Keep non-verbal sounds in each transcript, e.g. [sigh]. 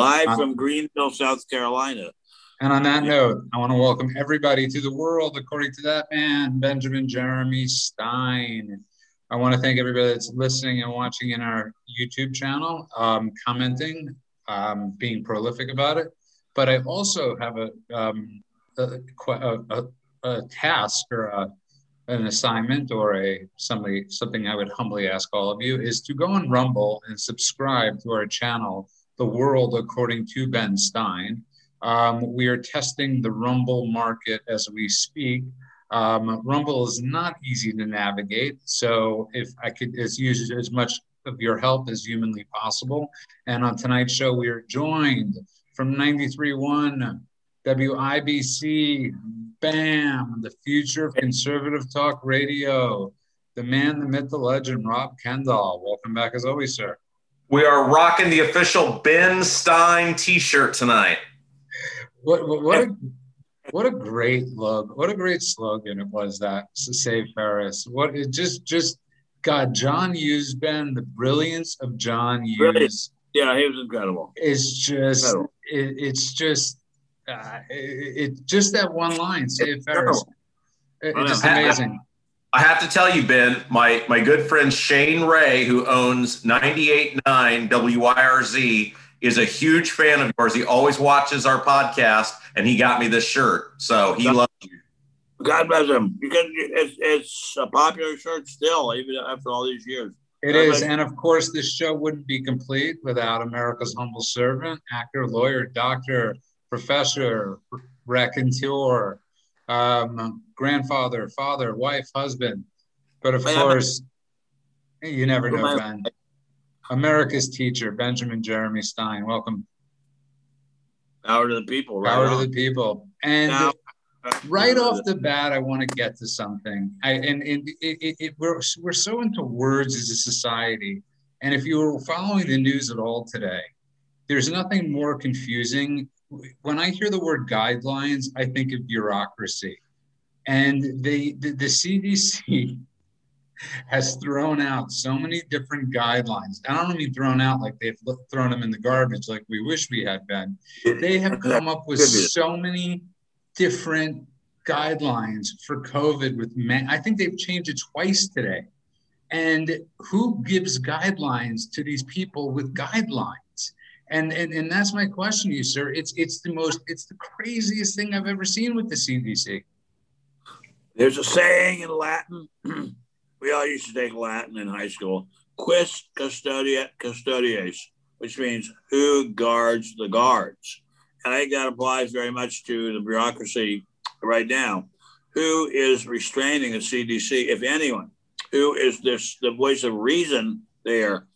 Live uh, from Greenville, South Carolina. And on that note, I want to welcome everybody to the world according to that man, Benjamin Jeremy Stein. I want to thank everybody that's listening and watching in our YouTube channel, um, commenting, um, being prolific about it. But I also have a, um, a, a, a, task or a, an assignment or a somebody something I would humbly ask all of you is to go on Rumble and subscribe to our channel the world according to Ben Stein. Um, we are testing the Rumble market as we speak. Um, Rumble is not easy to navigate, so if I could as use as much of your help as humanly possible. And on tonight's show, we are joined from 93.1 WIBC, BAM, the future of conservative talk radio, the man, the myth, the legend, Rob Kendall. Welcome back as always, sir. We are rocking the official Ben Stein T-shirt tonight. What what what a, what a great look! What a great slogan it was that to save Ferris. What it just just God John Hughes Ben the brilliance of John Hughes. Yeah, he was incredible. It's just it, it's just uh, it, it, just that one line save Ferris. It, it's just amazing. I have to tell you, Ben, my my good friend Shane Ray, who owns 98.9 WIRZ, is a huge fan of yours. He always watches our podcast, and he got me this shirt. So he loves you. God bless him. You can, it's, it's a popular shirt still, even after all these years. It God is, and of course, this show wouldn't be complete without America's humble servant, actor, lawyer, doctor, professor, raconteur, um, grandfather, father, wife, husband. But of course, you never know, Ben. America's teacher, Benjamin Jeremy Stein. Welcome. Power to the people. Right Power on. to the people. And now, right off [laughs] the bat, I want to get to something. I, and it, it, it, we're, we're so into words as a society. And if you were following the news at all today, there's nothing more confusing. When I hear the word guidelines, I think of bureaucracy. And they, the, the CDC [laughs] has thrown out so many different guidelines. I don't mean thrown out like they've thrown them in the garbage like we wish we had been. They have come up with so many different guidelines for COVID with men. I think they've changed it twice today. And who gives guidelines to these people with guidelines? And, and and that's my question to you, sir. It's it's the most it's the craziest thing I've ever seen with the CDC. There's a saying in Latin. [clears throat] we all used to take Latin in high school. Quis custodia custodies, which means who guards the guards. And I think that applies very much to the bureaucracy right now. Who is restraining the CDC, if anyone? Who is this the voice of reason there?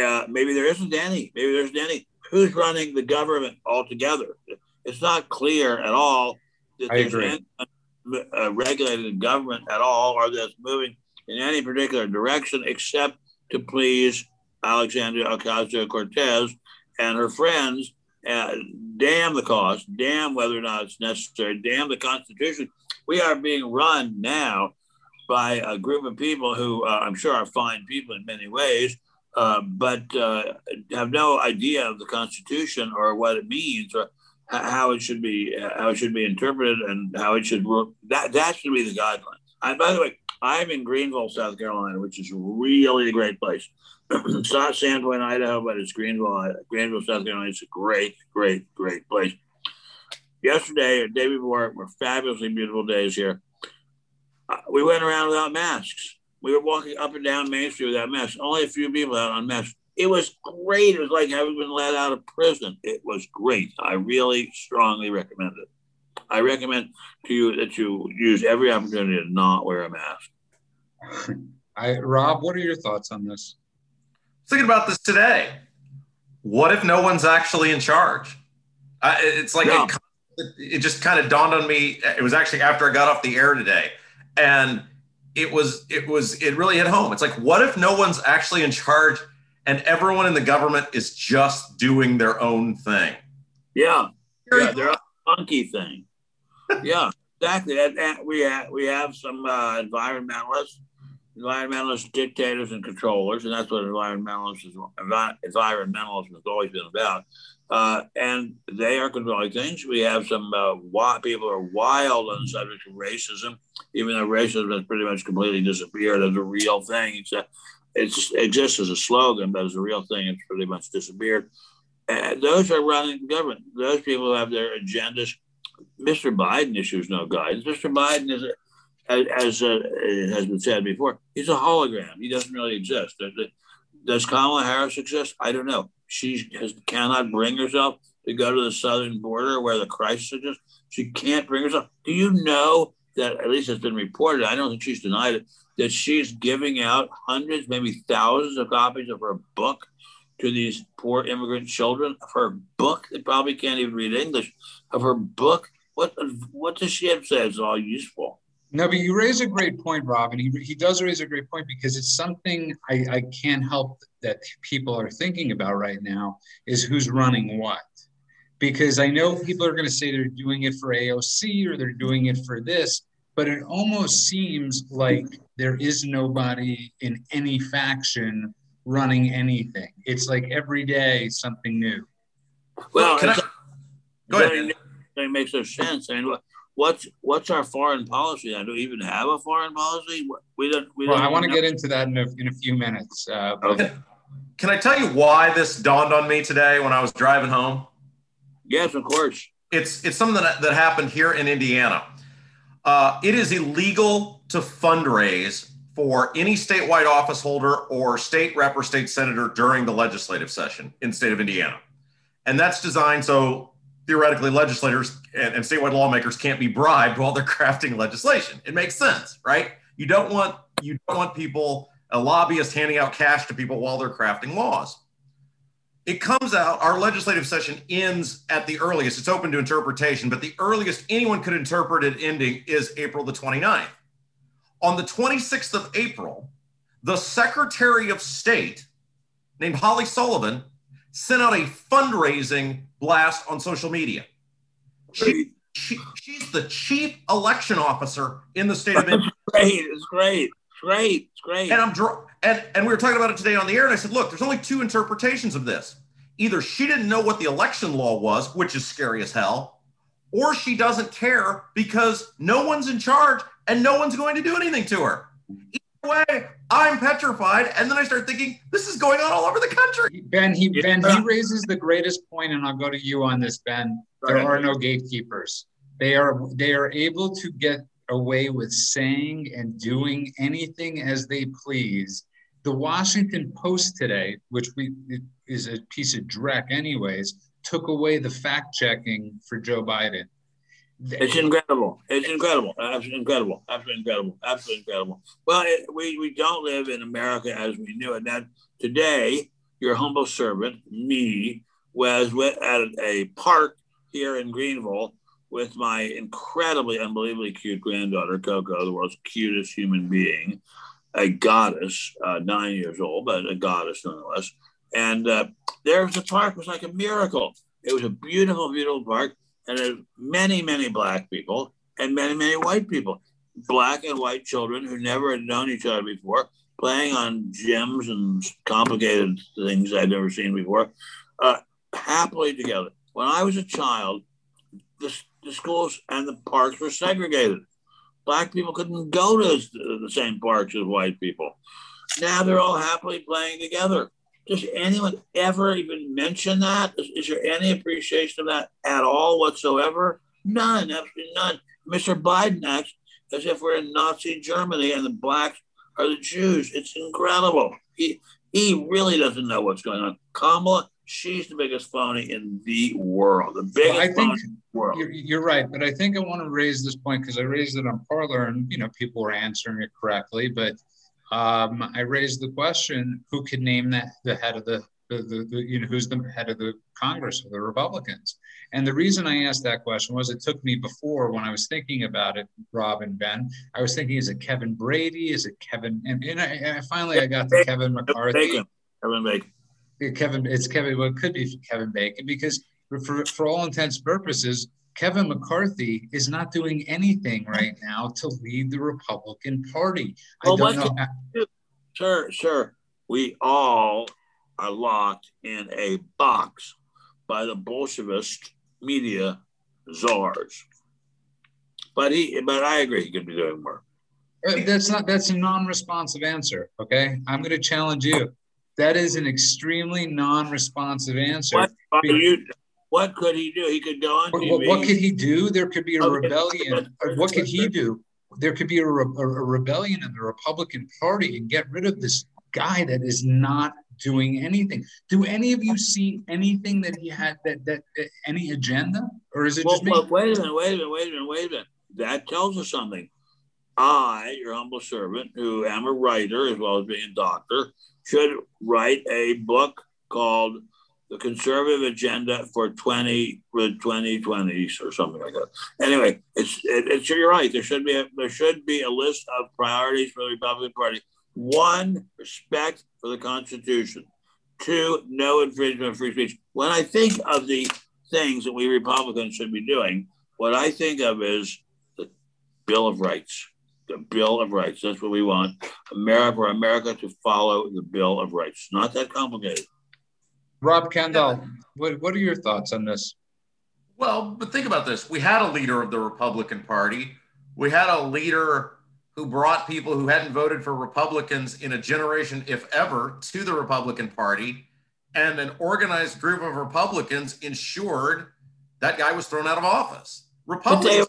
Uh, maybe there isn't any. Maybe there's any. Who's running the government altogether? It's not clear at all that I there's agree. any uh, regulated government at all or that's moving in any particular direction except to please Alexandria Ocasio Cortez and her friends. Uh, damn the cost, damn whether or not it's necessary, damn the Constitution. We are being run now by a group of people who uh, I'm sure are fine people in many ways, uh, but uh, have no idea of the Constitution or what it means or how it should be how it should be interpreted and how it should work. That that should be the guidelines. By the way, I'm in Greenville, South Carolina, which is really a great place. [clears throat] it's not Sandpoint, Idaho, but it's Greenville, Greenville, South Carolina. It's a great, great, great place. Yesterday or day before were fabulously beautiful days here. Uh, we went around without masks. We were walking up and down Main Street without masks. Only a few people out on masks. It was great. It was like having been let out of prison. It was great. I really strongly recommend it. I recommend to you that you use every opportunity to not wear a mask. [laughs] I, Rob, what are your thoughts on this? Thinking about this today. What if no one's actually in charge? Uh, it's like yeah. it, it just kind of dawned on me. It was actually after I got off the air today, and it was it was it really hit home. It's like, what if no one's actually in charge? and everyone in the government is just doing their own thing. Yeah, yeah, they're a funky thing. [laughs] yeah, exactly. And, and we have we have some uh, environmentalists, environmentalist dictators and controllers, and that's what environmentalists is, environmentalism has always been about. Uh, and they are controlling things. We have some uh, people are wild on the subject of racism, even though racism has pretty much completely disappeared as a real thing. It's a, it's, it exists as a slogan, but as a real thing, it's pretty much disappeared. And those are running government. Those people have their agendas. Mr. Biden issues no guidance. Mr. Biden is, a, as uh, has been said before, he's a hologram. He doesn't really exist. Does Kamala Harris exist? I don't know. She has, cannot bring herself to go to the southern border where the crisis is. She can't bring herself. Do you know that, at least it's been reported, I don't think she's denied it, that she's giving out hundreds, maybe thousands of copies of her book to these poor immigrant children of her book. They probably can't even read English. Of her book, what what does she have to say? It's all useful. No, but you raise a great point, Robin. He, he does raise a great point because it's something I, I can't help that people are thinking about right now is who's running what. Because I know people are going to say they're doing it for AOC or they're doing it for this, but it almost seems like there is nobody in any faction running anything. It's like every day something new. Well, Can I, go ahead. It makes no sense. I mean, what's what's our foreign policy? I don't even have a foreign policy. We don't. We well, don't I want to get into that in a, in a few minutes. Uh, okay. Can I tell you why this dawned on me today when I was driving home? Yes, of course. It's it's something that, that happened here in Indiana. Uh, it is illegal to fundraise for any statewide office holder or state rep or state senator during the legislative session in the state of Indiana. And that's designed so theoretically legislators and, and statewide lawmakers can't be bribed while they're [laughs] crafting legislation. It makes sense, right? You don't want you don't want people a lobbyist handing out cash to people while they're crafting laws. It comes out, our legislative session ends at the earliest. It's open to interpretation, but the earliest anyone could interpret it ending is April the 29th. On the 26th of April, the Secretary of State, named Holli Sullivan, sent out a fundraising blast on social media. She, she, she's the chief election officer in the state of Indiana. Great, it's great, it's great, it's great. And I'm and and we were talking about it today on the air, and I said, look, there's only two interpretations of this. Either she didn't know what the election law was, which is scary as hell, or she doesn't care because no one's in charge and no one's going to do anything to her. Either way, I'm petrified. And then I start thinking, this is going on all over the country. Ben, he Ben, he raises the greatest point, and I'll go to you on this, Ben. There are no gatekeepers. They are they are able to get away with saying and doing anything as they please. The Washington Post today, which we is a piece of dreck anyways, took away the fact checking for Joe Biden. It's incredible. It's incredible. Absolutely incredible. Absolutely incredible. Absolutely incredible. Well, it, we, we don't live in America as we knew it. Now, today, your humble servant, me, was with, at a park here in Greenville with my incredibly, unbelievably cute granddaughter, Coco, the world's cutest human being, a goddess, uh, nine years old, but a goddess nonetheless. And uh, there was the park was like a miracle. It was a beautiful, beautiful park and there's many, many black people and many, many white people, black and white children who never had known each other before, playing on gyms and complicated things I'd never seen before, uh, happily together. When I was a child, the, the schools and the parks were segregated. Black people couldn't go to the same parks as white people. Now they're all happily playing together. Does anyone ever even mention that? Is, is, there any appreciation of that at all whatsoever? None, absolutely none. Mr. Biden acts as if we're in Nazi Germany and the blacks are the Jews. It's incredible. He he really doesn't know what's going on. Kamala, she's the biggest phony in the world. The biggest well, I think world. You're, you're, right, but I think I want to raise this point because I raised it on Parler, and you know people were answering it correctly, but um, I raised the question: Who could name that the head of the, the, the, the, you know who's the head of the Congress of the Republicans? And the reason I asked that question was it took me before when I was thinking about it, Rob and Ben. I was thinking, is it Kevin Brady? Is it Kevin? And, and, I, and finally, I got to Kevin McCarthy. Kevin Bacon. Kevin, it's Kevin. Well, it could be Kevin Bacon because for, for all intents purposes, Kevin McCarthy is not doing anything right now to lead the Republican Party. Well, I don't know. Sir, sir, we all are locked in a box. by the Bolshevist media czars. But he, but I agree, he could be doing more. Uh, that's not. That's a non-responsive answer. Okay, I'm going to challenge you. That is an extremely non-responsive answer. What, you, what could he do? He could go on TV. What, what could he do? There could be a rebellion. What could he do? There could be a, a, a rebellion in the Republican Party and get rid of this guy that is not doing anything. Do any of you see anything that he had that that, that any agenda, or is it well, just me? Well, wait a minute, wait a minute, wait a minute, wait a minute. That tells us something. I, your humble servant, who am a writer as well as being a doctor, should write a book called The Conservative Agenda for 20, 2020s or something like that. Anyway, it's, it, it's you're right. There should be a, there should be a list of priorities for the Republican Party. One, respect for the Constitution. Two, no infringement of free speech. When I think of the things that we Republicans should be doing, what I think of is the Bill of Rights the Bill of Rights. That's what we want. America for America to follow the Bill of Rights. Not that complicated. Rob Kendall, what, what are your thoughts on this? Well, but think about this. We had a leader of the Republican Party. We had a leader who brought people who hadn't voted for Republicans in a generation, if ever, to the Republican Party. And an organized group of Republicans ensured that guy was thrown out of office. Republicans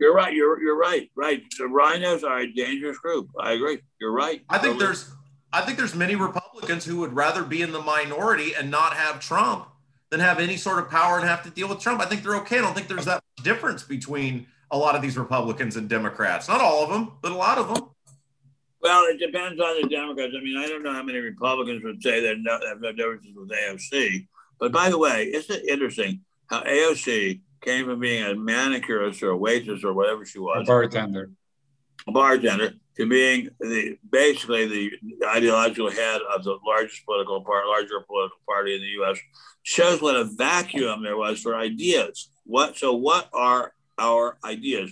you're right. You're you're right. Right. The RINOs are a dangerous group. I agree. You're right. I think there's I think there's many Republicans who would rather be in the minority and not have Trump than have any sort of power and have to deal with Trump. I think they're okay. I don't think there's that much difference between a lot of these Republicans and Democrats. Not all of them, but a lot of them. Well, it depends on the Democrats. I mean, I don't know how many Republicans would say that no, have no differences with AOC. But by the way, isn't it interesting how AOC came from being a manicurist or a waitress or whatever she was, a bartender, a bartender, to being the basically the ideological head of the largest political part, larger political party in the U.S. shows what a vacuum there was for ideas. What so? What are our ideas?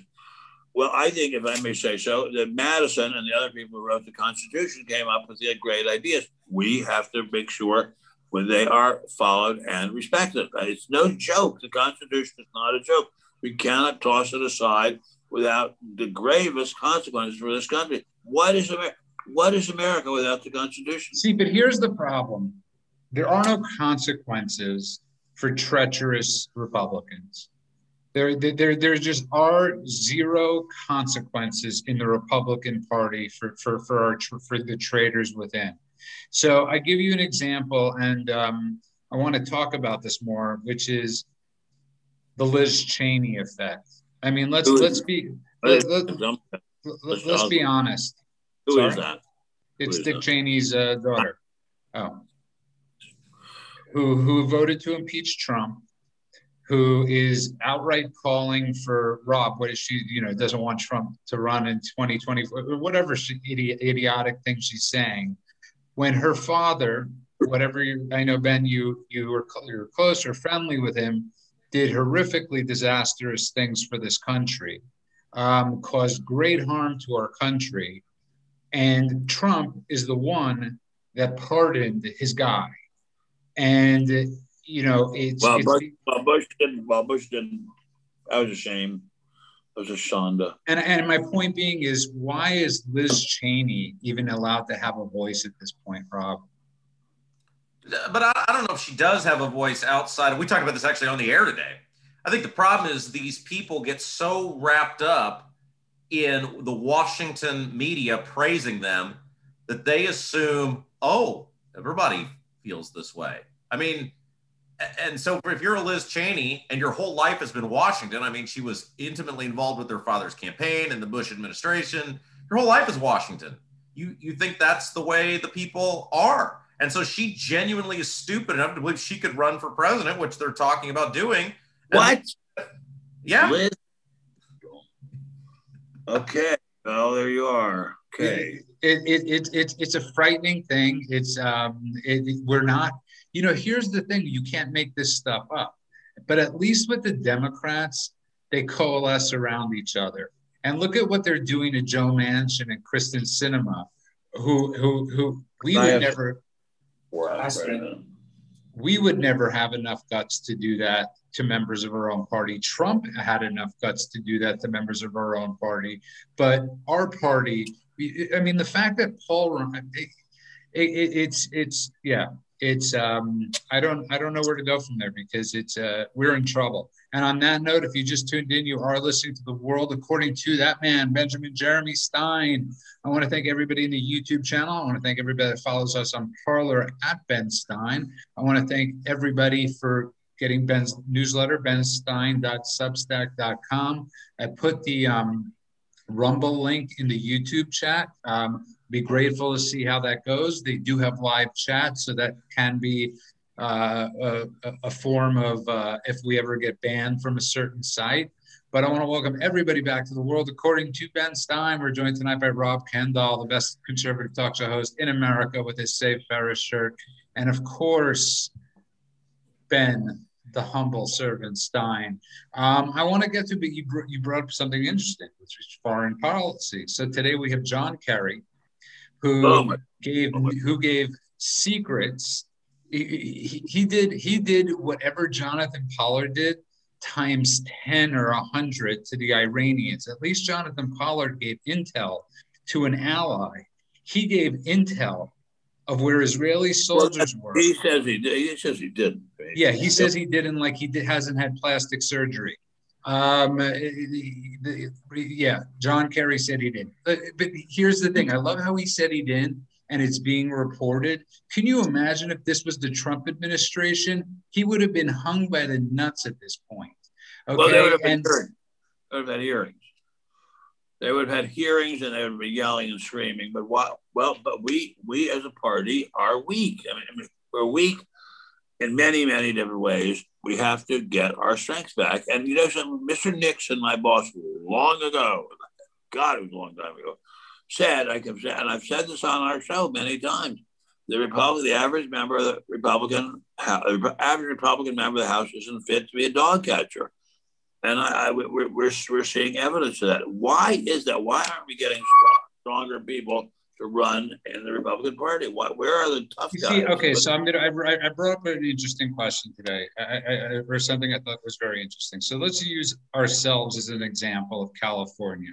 Well, I think, if I may say so, that Madison and the other people who wrote the Constitution came up with the great ideas. We have to make sure when they are followed and respected. It's no joke. The Constitution is not a joke. We cannot toss it aside without the gravest consequences for this country. What is America? What is America without the Constitution? See, but here's the problem: there are no consequences for treacherous Republicans. There, there, there just are zero consequences in the Republican Party for, for, for, our, for the traitors within. So I give you an example, and um, I want to talk about this more, which is the Liz Cheney effect. I mean, let's let's be let, let, let, us be honest. Who Sorry? is that? It's Dick that? Cheney's uh, daughter. Oh, who who voted to impeach Trump? Who is outright calling for Rob? What is she? You know, doesn't want Trump to run in 2024, whatever she, idiot, idiotic thing she's saying when her father, whatever you, I know, Ben, you you were you were close or friendly with him, did horrifically disastrous things for this country, um, caused great harm to our country, and Trump is the one that pardoned his guy, and you know it's well, it's Bush, well, Bush didn't. Well, Bush didn't. That was a shame was a Shonda. And, and my point being is, why is Liz Cheney even allowed to have a voice at this point, Rob? But I, I don't know if she does have a voice outside. We talked about this actually on the air today. I think the problem is these people get so wrapped up in the Washington media praising them that they assume, oh, everybody feels this way. I mean, and so if you're a Liz Cheney and your whole life has been Washington, I mean, she was intimately involved with her father's campaign and the Bush administration. Your whole life is Washington. You you think that's the way the people are. And so she genuinely is stupid enough to believe she could run for president, which they're talking about doing. What? yeah. Liz. Okay. Well, there you are. Okay. It, it, it, it, it's a frightening thing. It's um, it, we're not you know, here's the thing you can't make this stuff up. But at least with the Democrats, they coalesce around each other. And look at what they're doing to Joe Manchin and Kyrsten Sinema, who who who we would never. we would never have enough guts to do that to members of our own party. Trump had enough guts to do that to members of our own party, but our party. I mean, the fact that Paul, it, it, it's it's yeah, it's um, I don't I don't know where to go from there because it's uh, we're in trouble. And on that note, if you just tuned in, you are listening to the world according to that man, Benjamin Jeremy Stein. I want to thank everybody in the YouTube channel. I want to thank everybody that follows us on Parler at Ben Stein. I want to thank everybody for getting Ben's newsletter, benstein.substack.com. I put the um, Rumble link in the YouTube chat. Um, be grateful to see how that goes. They do have live chat, so that can be uh, a, a, form of uh, if we ever get banned from a certain site. But I want to welcome everybody back to the world. According to Ben Stein, we're joined tonight by Rob Kendall, the best conservative talk show host in America with his Save Ferris shirt. And of course, Ben, the humble servant Stein. Um, I want to get to, but you, you brought up something interesting, which is foreign policy. So today we have John Kerry, who oh gave oh who gave secrets. He, he, he, did he did whatever Jonathan Pollard did times 10 or 100 to the Iranians. At least Jonathan Pollard gave intel to an ally. He gave intel of where Israeli soldiers well, were. He says he did. He says he didn't. Yeah, he says he didn't, like he did, hasn't had plastic surgery. Um, yeah, John Kerry said he did. But, but here's the thing: I love how he said he did, and it's being reported. Can you imagine if this was the Trump administration? He would have been hung by the nuts at this point. Okay, well, they would have been and, hearings. They would have had hearings. They would have had hearings, and they would be yelling and screaming. But what? Well, but we we as a party are weak. I mean, I mean we're weak in many many different ways we have to get our strength back. And you know, Mr. Nixon, my boss, long ago, God, it was a long time ago, said, I can say, and I've said this on our show many times, the Republic, the average member of the Republican, average Republican member of the House isn't fit to be a dog catcher. And I, I we're, we're, we're seeing evidence of that. Why is that? Why aren't we getting strong, stronger people to run in the Republican Party? What, where are the tough guys? See, okay, so I'm gonna. I, I brought up an interesting question today, I, I, or something I thought was very interesting. So let's use ourselves as an example of California.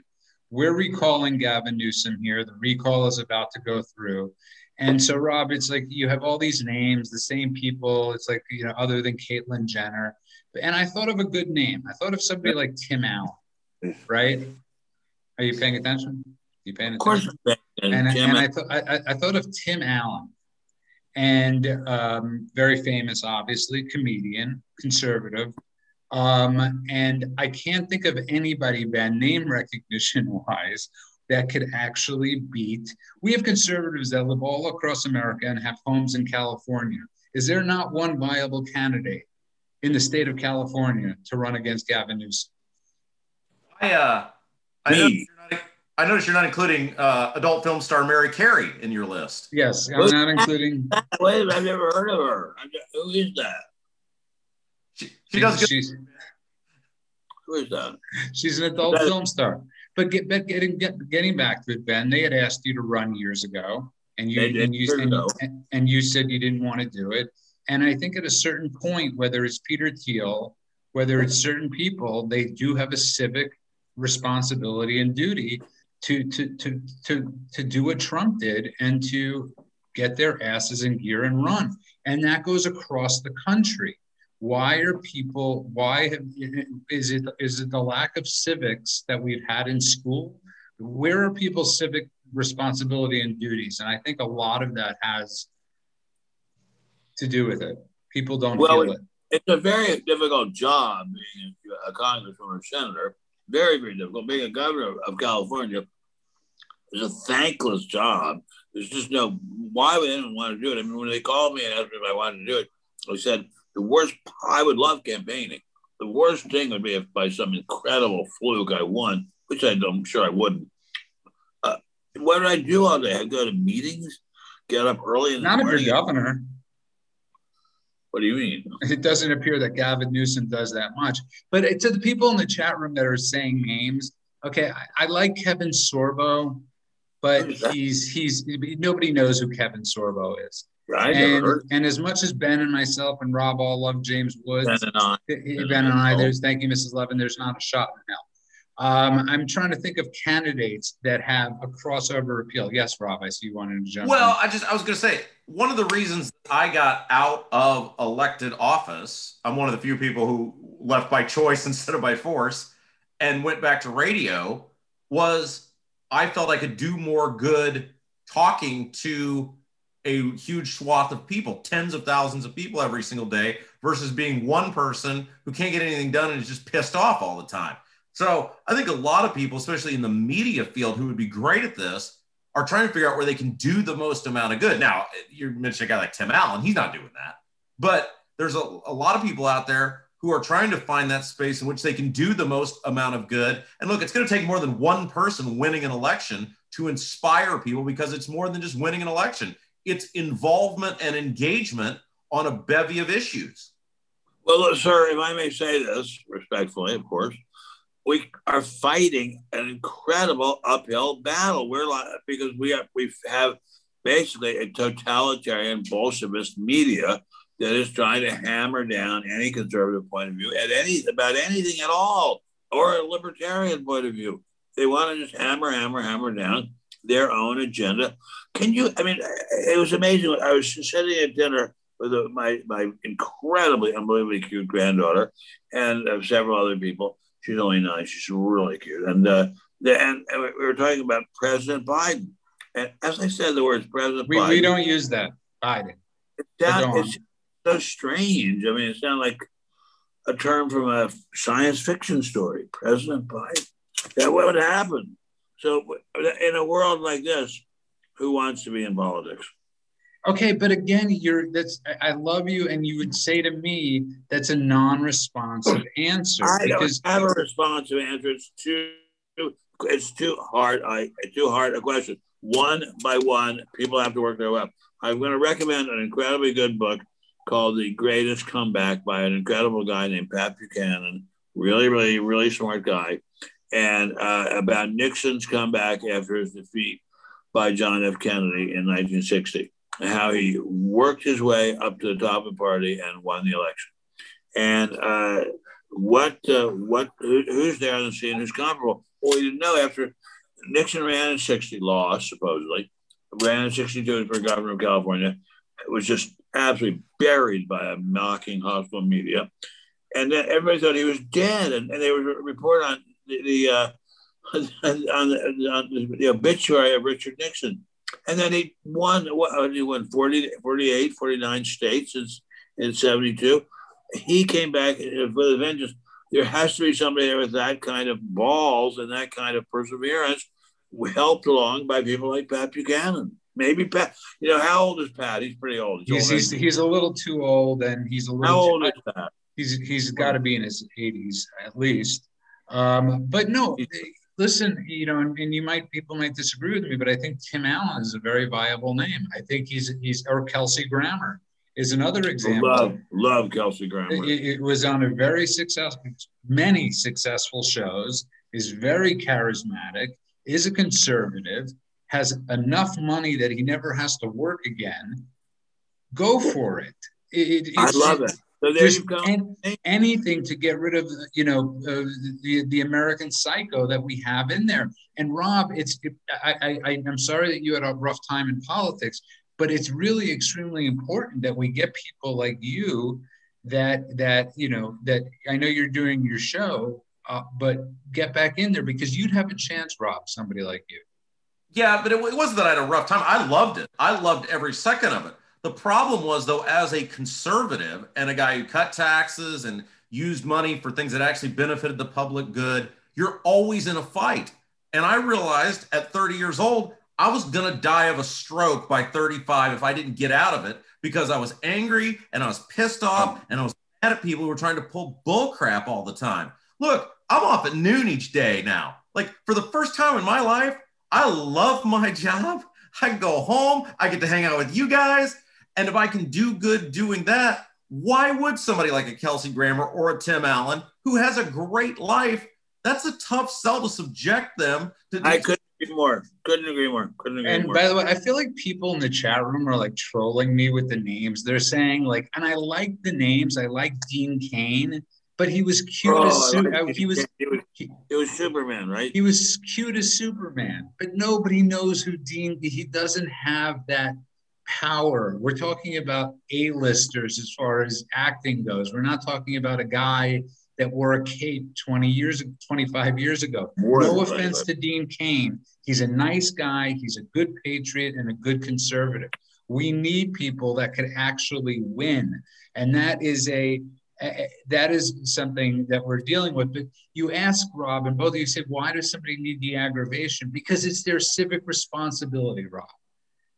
We're recalling Gavin Newsom here. The recall is about to go through. And so, Rob, it's like you have all these names, the same people. It's like, you know, other than Caitlyn Jenner. And I thought of a good name. I thought of somebody like Tim Allen, [laughs] right? Are you paying attention? You paying attention? Of course. And, and, and I, th- I, I, thought of Tim Allen, and um, very famous, obviously, comedian, conservative. Um, and I can't think of anybody, Ben, name recognition [laughs] wise, that could actually beat. We have conservatives that live all across America and have homes in California. Is there not one viable candidate in the state of California to run against Gavin Newsom? I, uh, I know I noticed you're not including uh, adult film star Mary Carey in your list. Yes, I'm not including. Wait, I've never heard of her. Who is that? She, she does. Good. She's, who is that? She's an adult film star. But get, but getting get, getting back to it, Ben, they had asked you to run years ago, and you and you, and, and you said you didn't want to do it. And I think at a certain point, whether it's Peter Thiel, whether it's certain people, they do have a civic responsibility and duty to to to to to do what Trump did and to get their asses in gear and run. And that goes across the country. Why are people? Why have, is it is it the lack of civics that we've had in school? Where are people's civic responsibility and duties? And I think a lot of that has to do with it. People don't well, feel it. It's a very difficult job being a congressman or senator. Very, very difficult. Being a governor of California, it's a thankless job. There's just no why would anyone want to do it? I mean, when they called me and asked me if I wanted to do it, I said the worst. I would love campaigning. The worst thing would be if by some incredible fluke I won, which I am sure I wouldn't. Uh, what did I do all day? I go to meetings, get up early in the Not morning. Not if you're governor. What do you mean? It doesn't appear that Gavin Newsom does that much. But to the people in the chat room that are saying names, okay, I, I like Kevin Sorbo but he's he's nobody knows who Kevin Sorbo is. Right. And, and as much as Ben and myself and Rob all love James Woods, Ben and I. Ben and I, there's thank you, Mrs. Levin. There's not a shot in hell. Um, I'm trying to think of candidates that have a crossover appeal. Yes, Rob, I see you wanted to jump. Well, in. I just I was going to say one of the reasons I got out of elected office. I'm one of the few people who left by choice [laughs] instead of by force, and went back to radio. Was I felt I could do more good talking to a huge swath of people, tens of thousands of people every single day, versus being one person who can't get anything done and is just pissed off all the time. So I think a lot of people, especially in the media field, who would be great at this, are trying to figure out where they can do the most amount of good. Now, you mentioned a guy like Tim Allen, he's not doing that. But there's a, a lot of people out there who are trying to find that space in which they can do the most amount of good. And look, it's going to take more than one person winning an election to inspire people because it's more than just winning an election, it's involvement and engagement on a bevy of issues. Well, sir, if I may say this respectfully, of course, we are fighting an incredible uphill battle. We're like because we have we have basically a totalitarian Bolshevist media that is trying to hammer down any conservative point of view at any about anything at all, or a libertarian point of view. They want to just hammer, hammer, hammer down their own agenda. Can you? I mean, it was amazing. I was sitting at dinner with my my incredibly, unbelievably cute granddaughter and uh, several other people. She's only nine. She's really cute. And uh, the, and, we were talking about President Biden. And as I said, the words President we, Biden. we don't use that. Biden. It sound, Go on. it's so strange. I mean, it sounds like a term from a science fiction story. President Biden. That would happen. So, in a world like this, who wants to be in politics? Okay, but again, you're that's I love you, and you would say to me that's a non-responsive [clears throat] answer I don't because have a responsive answer. It's too, it's too hard. I too hard a question. One by one, people have to work their way up. I'm going to recommend an incredibly good book called "The Greatest Comeback" by an incredible guy named Pat Buchanan. Really, really, really smart guy, and uh, about Nixon's comeback after his defeat by John F. Kennedy in 1960, how he worked his way up to the top of the party and won the election. And uh, what uh, what who, who's there on the scene who's comparable? Well, you know after Nixon ran in 60, lost supposedly, ran in 62 for governor of California, was just absolutely buried by a mocking hostile media. And then everybody thought he was dead. And, and they would report on the, the uh, [laughs] on, the, on the obituary of Richard Nixon. And then he won, he won 40, 48, 49 states in, in 72. He came back for the vengeance. There has to be somebody there with that kind of balls and that kind of perseverance, helped along by people like Pat Buchanan. Maybe Pat, you know, how old is Pat? He's pretty old. he's, he's he's a little too old, and he's a little. how old is Pat? he's he's got to be in his 80s at least. Um, but no, listen, you know, and, and you might people might disagree with me, but I think Tim Allen is a very viable name. I think he's he's or Kelsey Grammer is another example. Love, love Kelsey Grammer. It, it was on a very successful, many successful shows. Is very charismatic. Is a conservative. Has enough money that he never has to work again. Go for it. It- it- I love it. So there you go. an- anything to get rid of you know uh, the the American psycho that we have in there. And Rob, it's it, I, I I'm sorry that you had a rough time in politics, but it's really extremely important that we get people like you that that you know that I know you're doing your show, uh, but get back in there because you'd have a chance, Rob. Somebody like you. Yeah, but it, it wasn't that I had a rough time. I loved it. I loved every second of it. The problem was, though, as a conservative and a guy who cut taxes and used money for things that actually benefited the public good, you're always in a fight. And I realized at 30 years old, I was going to die of a stroke by 35 if I didn't get out of it because I was angry and I was pissed off oh. and I was mad at people who were trying to pull bull crap all the time. Look, I'm off at noon each day now. Like for the first time in my life, I love my job. I can go home. I get to hang out with you guys. And if I can do good doing that, why would somebody like a Kelsey Grammer or a Tim Allen, who has a great life, that's a tough sell to subject them to. I couldn't agree more. Couldn't agree more. Couldn't agree more. And more. by the way, I feel like people in the chat room are like trolling me with the names. They're saying like, and I like the names. I like Dean Cain, but he was cute Oh, as Su- uh, it. he was It was, it was Superman, right? he was cute as Superman, but nobody knows who Dean. He doesn't have that power. We're talking about A-listers as far as acting goes. We're not talking about a guy that wore a cape 20 years, 25 years ago. More no offense to Dean Cain. He's a nice guy. He's a good patriot and a good conservative. We need people that could actually win, and that is a- that is something that we're dealing with. But you ask Rob, and both of you say, why does somebody need the aggravation? Because it's their civic responsibility, Rob.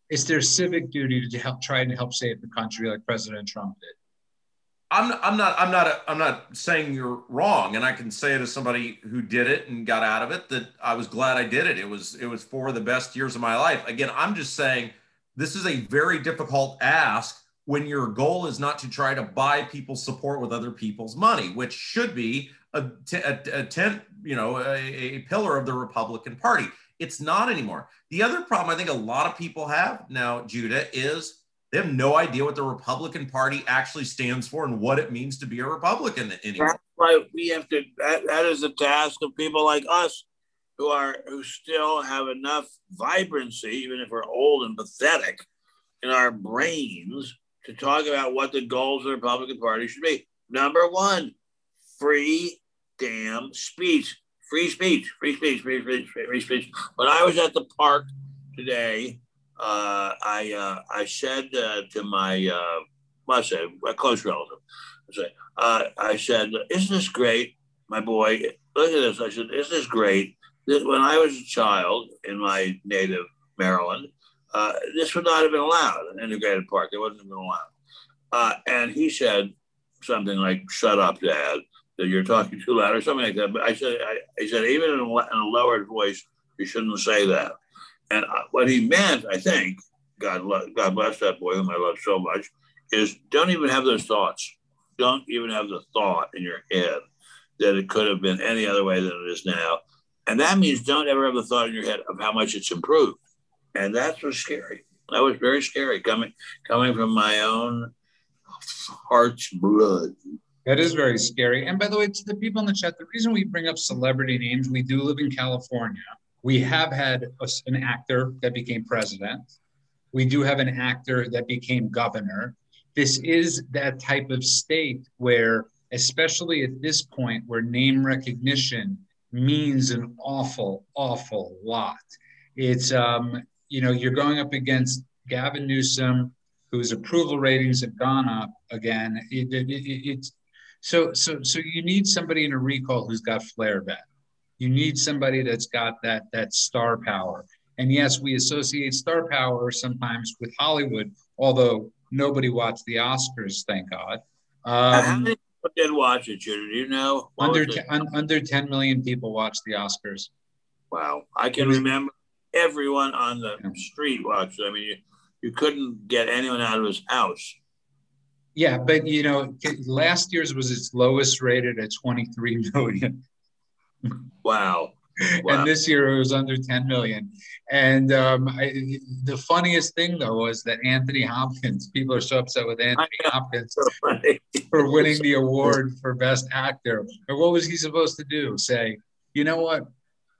It's their civic duty to help try to help save the country, like President Trump did. I'm I'm not I'm not I'm not saying you're wrong, and I can say it as somebody who did it and got out of it that I was glad I did it. It was it was for the best years of my life. Again, I'm just saying this is a very difficult ask when your goal is not to try to buy people's support with other people's money, which should be a, a tent, you know, a, a pillar of the Republican Party. It's not anymore. The other problem I think a lot of people have now, Judah, is they have no idea what the Republican Party actually stands for and what it means to be a Republican anymore. That's why we have to. That, that is the task of people like us, who are who still have enough vibrancy, even if we're old and pathetic, in our brains to talk about what the goals of the Republican Party should be. Number one, free damn speech, free speech, free speech, free speech, free speech. When I was at the park today, uh, I uh, I said uh, to my uh, said a close relative, I said, uh, I said, "Isn't this great, my boy? Look at this." I said, "Isn't this great?" When I was a child in my native Maryland, uh, this would not have been allowed in integrated park. It wouldn't have been allowed. Uh, and he said something like, "Shut up, Dad. That you're talking too loud," or something like that. But I said, I, I said, even in a, in a lowered voice, you shouldn't say that. And uh, what he meant, I think, God, lo- God bless that boy whom I love so much, is don't even have those thoughts. Don't even have the thought in your head that it could have been any other way than it is now. And that means don't ever have the thought in your head of how much it's improved. And that was scary. That was very scary coming coming from my own heart's blood. That is very scary. And by the way, to the people in the chat, the reason we bring up celebrity names, we do live in California. We have had a, an actor that became president. We do have an actor that became governor. This is that type of state where, especially at this point, where name recognition means an awful, awful lot. It's, um, you know, you're going up against Gavin Newsom, whose approval ratings have gone up again. It, it, it, it's so, so, so you need somebody in a recall who's got flair back. You need somebody that's got that that star power. And yes, we associate star power sometimes with Hollywood, although nobody watched the Oscars, thank God. How Um, many people did watch it, Judah? Do you know? Under it? un, under 10 million people watched the Oscars. Wow. I can remember everyone on the street watched it. I mean, you, you couldn't get anyone out of his house. Yeah, but you know, last year's was its lowest rated at 23 [laughs] million. Wow. Wow. and this year it was under 10 million. And um, I, the funniest thing though was that Anthony Hopkins, people are so upset with Anthony. Hopkins So for winning the [laughs] award for best actor. And what was he supposed to do? Say, you know what?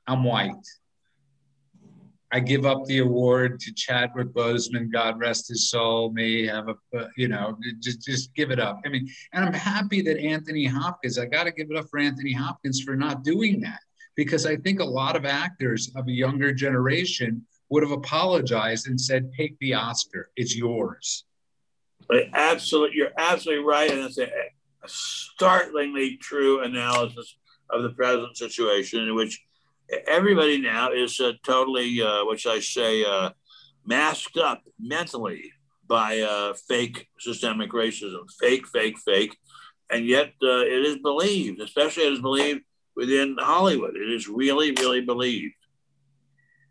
I'm white. I give up the award to Chadwick Boseman. God rest his soul. May have a, uh, you know, just just give it up. I mean, and I'm happy that Anthony Hopkins. I got to give it up for Anthony Hopkins for not doing that because I think a lot of actors of a younger generation would have apologized and said, "Take the Oscar. It's yours." Absolutely, you're absolutely right, and it's a, a startlingly true analysis of the present situation in which everybody now is uh, totally, uh, I say, uh, masked up mentally by uh, fake systemic racism, fake, fake, fake, and yet uh, it is believed, especially it is believed within Hollywood. It is really, really believed.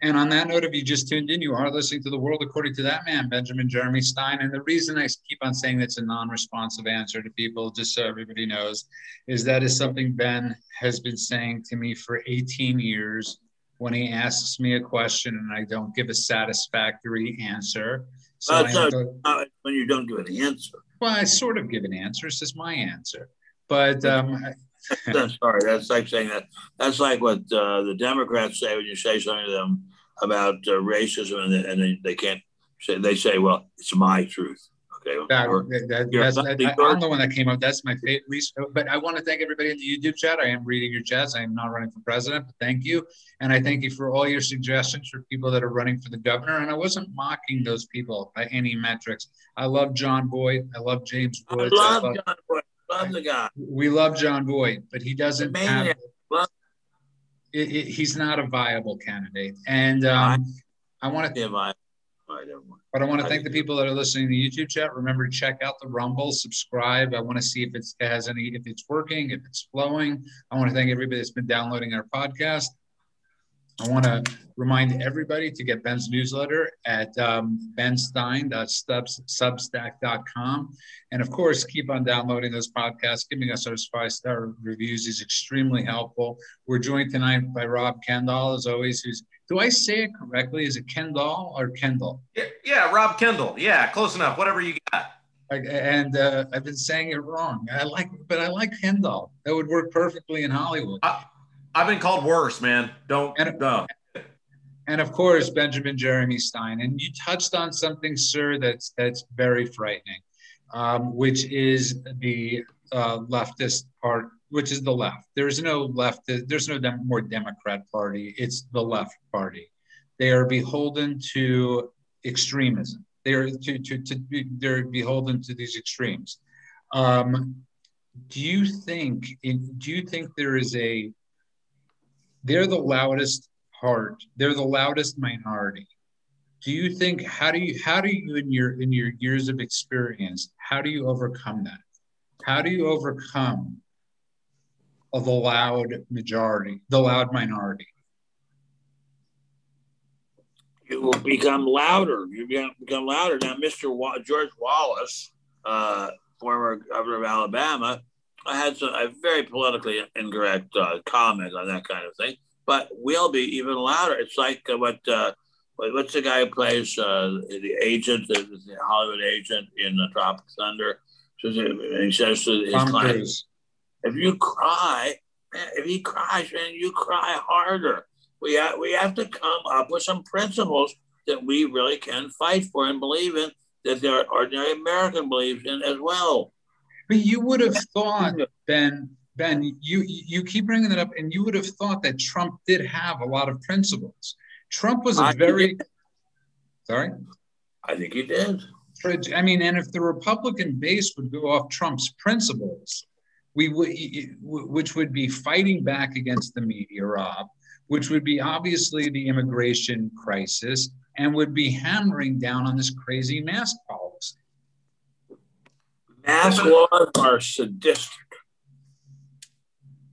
And on that note, if you just tuned in, you are listening to The World According to That Man, Benjamin Jeremy Stein. And the reason I keep on saying that's a non responsive answer to people, just so everybody knows, is that is something Ben has been saying to me for 18 years when he asks me a question and I don't give a satisfactory answer. So not, not when you don't give an answer. Well, I sort of give an answer. It's just my answer. But um, [laughs] that's sorry. That's like saying that. That's like what uh, the Democrats say when you say something to them about uh, racism, and, they, and they, they can't say. They say, "Well, it's my truth." Okay. That, that, that's, that, I, am the one that came up. That's my favorite. Least, but I want to thank everybody in the YouTube chat. I am reading your chats. I am not running for president, but thank you, and I thank you for all your suggestions for people that are running for the governor. And I wasn't mocking those people by any metrics. I love Jon Voight. I love James Woods. I love, I love Jon Voight. Love the guy. We love Jon Voight, but he doesn't have. It, it, he's not a viable candidate, and um, I want to. But I want to thank the people that are listening to the YouTube chat. Remember to check out the Rumble, subscribe. I want to see if it has any, if it's working, if it's flowing. I want to thank everybody that's been downloading our podcast. I want to remind everybody to get Ben's newsletter at um, benstein.substack.com. And of course, keep on downloading those podcasts, giving us those five star reviews is extremely helpful. We're joined tonight by Rob Kendall, as always, who's do I say it correctly? Is it Kendall or Kendall? Yeah, yeah Rob Kendall. Yeah, close enough. Whatever you got. And uh, I've been saying it wrong. I like, but I like Kendall. That would work perfectly in Hollywood. I, have been called worse, man. Don't. And, no. and of course, Benjamin Jeremy Stein. And you touched on something, sir, that's that's very frightening, um, which is the uh, leftist part which is the left. There's no left. There's no dem- more Democrat party. It's the left party. They are beholden to extremism. They are to, to, to they're beholden to these extremes. Um, do you think? In, do you think there is a? They're the loudest part. They're the loudest minority. Do you think? How do you? How do you in your in your years of experience? How do you overcome that? How do you overcome of the loud majority, the loud minority. You will become louder. You become louder. Now, Mr. Wa- George Wallace, uh, former governor of Alabama, I had some, a very politically incorrect uh, comment on that kind of thing, but we'll be even louder. It's like uh, what, uh, what's the guy who plays uh, the agent, the, the, Hollywood agent in the Tropic Thunder? He says to his Tom clients, if you cry, man, if he cries, man, you cry harder. We have, we have to come up with some principles that we really can fight for and believe in that the ordinary American believes in as well. But you would have thought, Ben, Ben, you you keep bringing that up, and you would have thought that Trump did have a lot of principles. Trump was a I very sorry. I think he did. I mean, and if the Republican base would go off Trump's principles, we would, which would be fighting back against the media, Rob, which would be obviously the immigration crisis, and would be hammering down on this crazy mask policy. Mask laws are sadistic.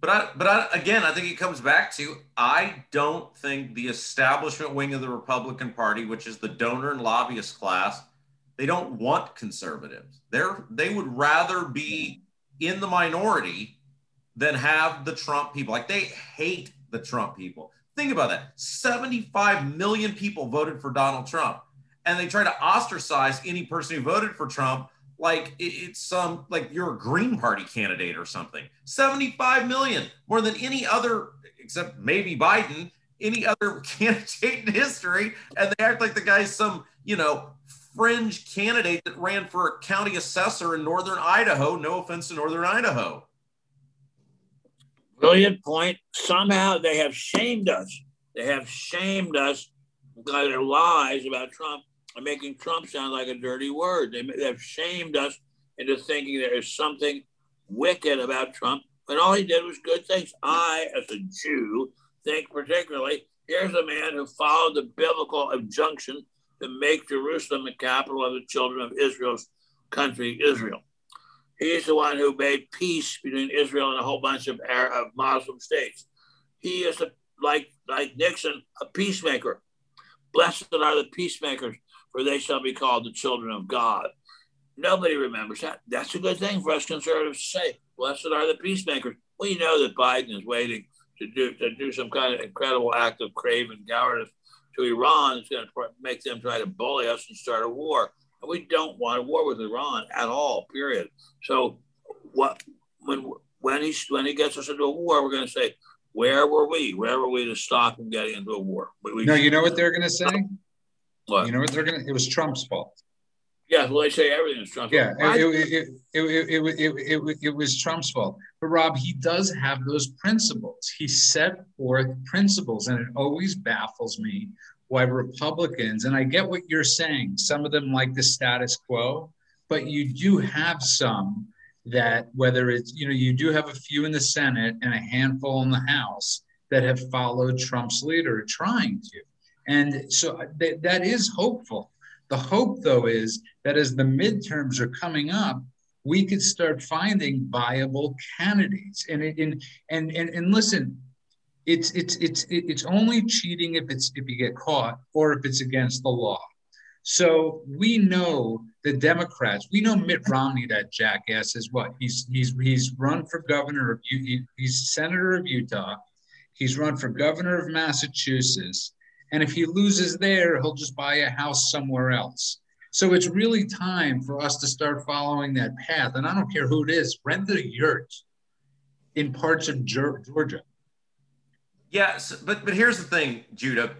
But I, but I, again, I think it comes back to I don't think the establishment wing of the Republican Party, which is the donor and lobbyist class, they don't want conservatives. They're they would rather be in the minority than have the Trump people. Like they hate the Trump people. Think about that. 75 million people voted for Donald Trump, and they try to ostracize any person who voted for Trump like it's some like you're a Green Party candidate or something. 75 million, more than any other, except maybe Biden, any other [laughs] candidate in history, and they act like the guy's some, you know, fringe candidate that ran for a county assessor in northern Idaho. No offense to northern Idaho. Brilliant point. Somehow they have shamed us. They have shamed us by their lies about Trump and making Trump sound like a dirty word. They, they have shamed us into thinking there is something wicked about Trump when all he did was good things. I, as a Jew, think particularly here's a man who followed the biblical injunction to make Jerusalem the capital of the children of Israel's country, Israel. He's the one who made peace between Israel and a whole bunch of Arab Muslim states. He is a, like like Nixon, a peacemaker. Blessed are the peacemakers, for they shall be called the children of God. Nobody remembers that. That's a good thing for us conservatives to say. Blessed are the peacemakers. We know that Biden is waiting to do to do some kind of incredible act of craven cowardice to Iran is going to make them try to bully us and start a war. And we don't want a war with Iran at all. Period. So what when when he when he gets us into a war, we're going to say, where were we? Where were we to stop him getting into a war? We, no, you know what [laughs] they're going to say. What? You know what they're going to? It was Trump's fault. Yeah, well, they say everything is Trump's yeah, fault. Yeah, it, it, it, it, it, was Trump's fault. But Rob, he does have those principles. He set forth principles, and it always baffles me why Republicans, and I get what you're saying, some of them like the status quo, but you do have some that whether it's you know you do have a few in the Senate and a handful in the House that have followed Trump's leader trying to, and so th- that is hopeful. The hope though is that as the midterms are coming up, we could start finding viable candidates. And and and and, and listen, it's it's it's it's only cheating if it's if you get caught or if it's against the law. So we know the Democrats. We know Mitt Romney, that jackass, is what he's he's he's run for governor of he's senator of Utah. He's run for governor of Massachusetts, and if he loses there, he'll just buy a house somewhere else. So it's really time for us to start following that path. And I don't care who it is, rent a yurt in parts of Georgia. Yes, but but here's the thing, Judah,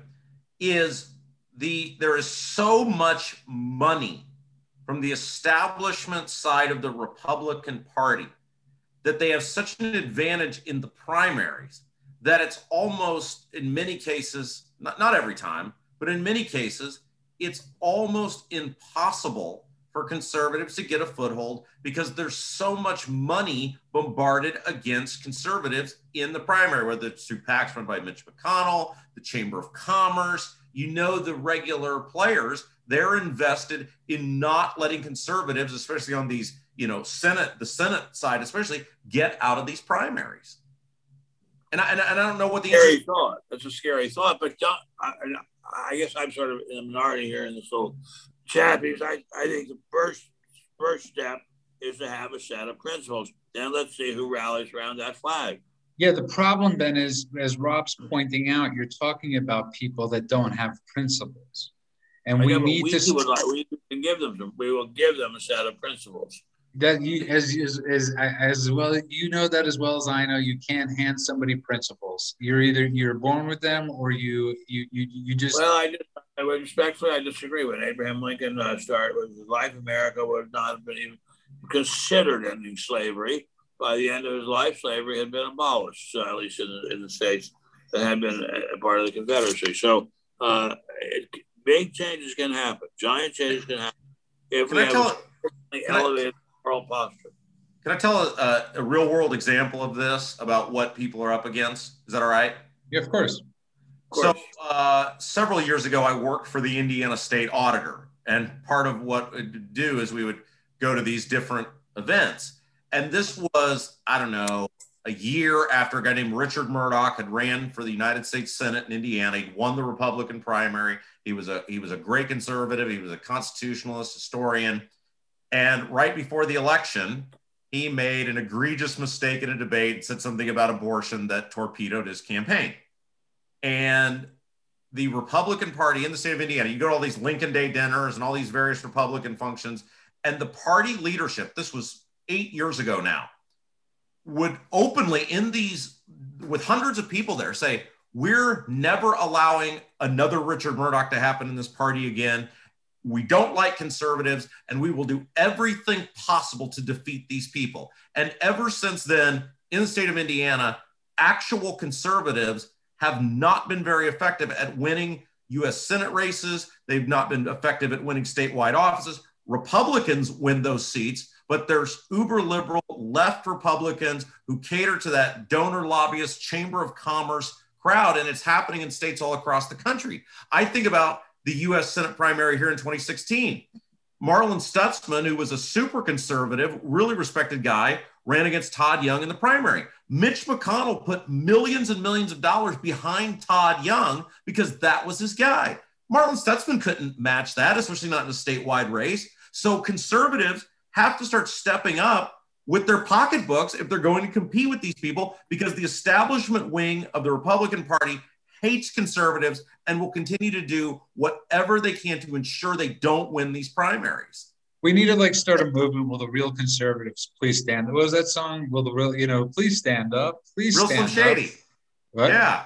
is the there is so much money from the establishment side of the Republican Party that they have such an advantage in the primaries that it's almost in many cases not, not every time but in many cases it's almost impossible for conservatives to get a foothold because there's so much money bombarded against conservatives in the primary, whether it's through PACs run by Mitch McConnell, the Chamber of Commerce, you know the regular players they're invested in not letting conservatives especially on these you know senate the senate side especially get out of these primaries and i, and I don't know what the scary answer- thought that's a scary thought but I, I, guess i'm sort of in the minority here in this whole chat because I, I think the first first step is to have a set of principles then let's see who rallies around that flag yeah, the problem then is, as Rob's pointing out, you're talking about people that don't have principles, and we need we to. Like, we can give them. We will give them a set of principles. That you, as, as as as well, you know that as well as I know. You can't hand somebody principles. You're either you're born with them, or you you you, you just. Well, I just I would respectfully I disagree. with Abraham Lincoln uh, started with Life, America would not have been even considered ending slavery by the end of his life, slavery had been abolished, so at least in the, in the states that had been a part of the Confederacy. So uh, it, big changes can happen. Giant changes can happen if can we I have an elevated moral posture. Can I tell a, a, real world example of this about what people are up against? Is that all right? Yeah, of course. Of course. So uh, several years ago, I worked for the Indiana State Auditor, and part of what we'd do is we would go to these different events and this was, I don't know, a year after a guy named Richard Mourdock had ran for the United States Senate in Indiana. He won the Republican primary. He was a he was a great conservative. He was a constitutionalist historian. And right before the election, he made an egregious mistake in a debate, said something about abortion that torpedoed his campaign. And the Republican Party in the state of Indiana, you go to all these Lincoln Day dinners and all these various Republican functions, and the party leadership, this was eight years ago now, would openly in these with hundreds of people there say, we're never allowing another Richard Mourdock to happen in this party again. We don't like conservatives, and we will do everything possible to defeat these people. And ever since then, in the state of Indiana, actual conservatives have not been very effective at winning US Senate races. They've not been effective at winning statewide offices. Republicans win those seats, but there's uber liberal left Republicans who cater to that donor lobbyist chamber of commerce crowd, and it's happening in states all across the country. I think about the US Senate primary here in 2016. Marlin Stutzman, who was a super conservative, really respected guy, ran against Todd Young in the primary. Mitch McConnell put millions and millions of dollars behind Todd Young because that was his guy. Marlin Stutzman couldn't match that, especially not in a statewide race. So conservatives have to start stepping up with their pocketbooks if they're going to compete with these people because the establishment wing of the Republican Party hates conservatives and will continue to do whatever they can to ensure they don't win these primaries. We need to like start a movement. Will the real conservatives please stand up? What was that song? Will the real, you know, please stand up? Please real stand Slim Shady. up. What? Yeah.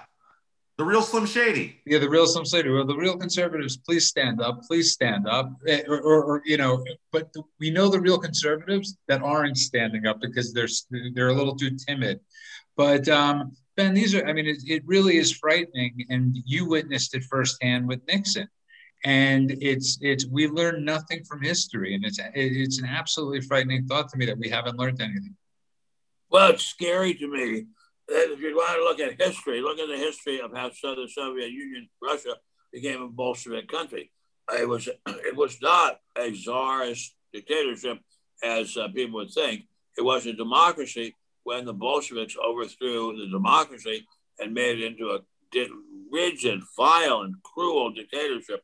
The real Slim Shady. Yeah, the real Slim Shady. Well, the real conservatives, please stand up. Please stand up. Eh, Or, or, or you know, but we know the real conservatives that aren't standing up because they're they're a little too timid. But um, Ben, these are. I mean, it, it really is frightening, and you witnessed it firsthand with Nixon. And it's it's we learn nothing from history, and it's it's an absolutely frightening thought to me that we haven't learned anything. Well, it's scary to me that if you want to look at history, look at the history of how the Soviet Union, Russia, became a Bolshevik country. It was [clears throat] it was not a czarist dictatorship as uh, people would think. It was a democracy when the Bolsheviks overthrew the democracy and made it into a rigid, vile, and cruel dictatorship.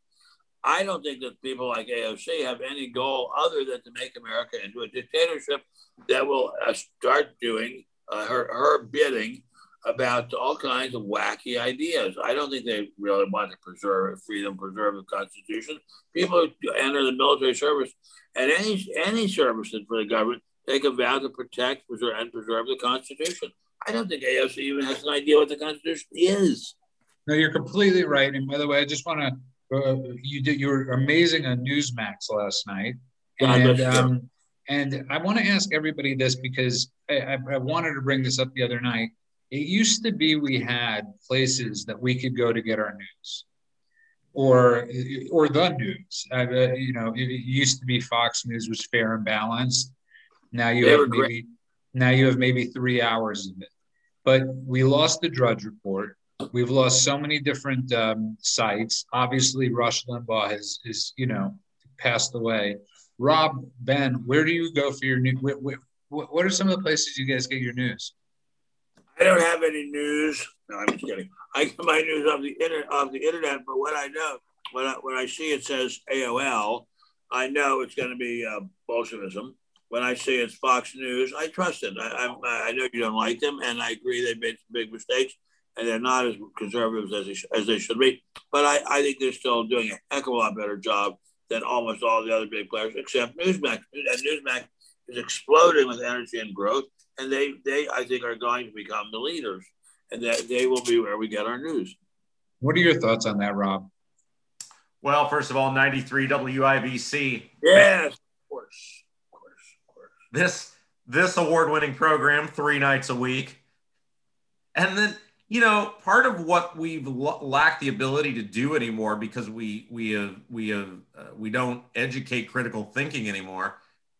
I don't think that people like AOC have any goal other than to make America into a dictatorship that will uh, start doing uh, her, her bidding about all kinds of wacky ideas. I don't think they really want to preserve freedom, preserve the Constitution. People enter the military service and any any service for the government take a vow to protect, preserve, and preserve the Constitution. I don't think AOC even has an idea what the Constitution is. No, you're completely right. And by the way, I just want to uh, you did you were amazing on Newsmax last night, God and bless you. um, and I want to ask everybody this because I, I, wanted to bring this up the other night. It used to be we had places that we could go to get our news, or or the news. Uh, you know, it used to be Fox News was fair and balanced. Now you They have maybe great. now you have maybe three hours of it. But we lost the Drudge Report. We've lost so many different um, sites. Obviously, Rush Limbaugh has is you know passed away. Rob Ben, where do you go for your news? What, what, what are some of the places you guys get your news? I don't have any news. No, I'm just kidding. I get my news off the internet. Off the internet, but what I know, when I, when I see it says AOL, I know it's going to be uh, Bolshevism. When I see it's Fox News, I trust it. I, I, I know you don't like them, and I agree they made some big mistakes, and they're not as conservative as they, sh- as they should be. But I, I think they're still doing a heck of a lot better job than almost all the other big players, except Newsmax. And Newsmax is exploding with energy and growth, and they, they I think, are going to become the leaders, and that they will be where we get our news. What are your thoughts on that, Rob? Well, first of all, 93 WIBC. Yes, of course, of course, of course. This this award-winning program three nights a week. And then, you know, part of what we've lacked the ability to do anymore because we we have we have uh, we don't educate critical thinking anymore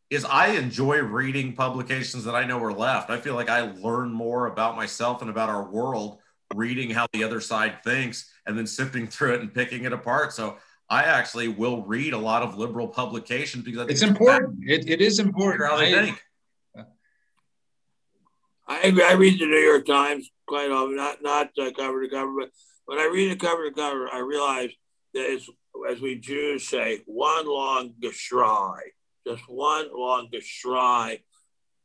is I enjoy reading publications that I know are left. I feel like I learn more about myself and about our world reading how the other side thinks and then sifting through it and picking it apart. So I actually will read a lot of liberal publications because I think It's important. It, it is important. How they I- think. I. I read the New York Times quite often, not not uh, cover to cover, but when I read it cover to cover, I realize that it's, as we Jews say, one long geschrei, just one long geschrei.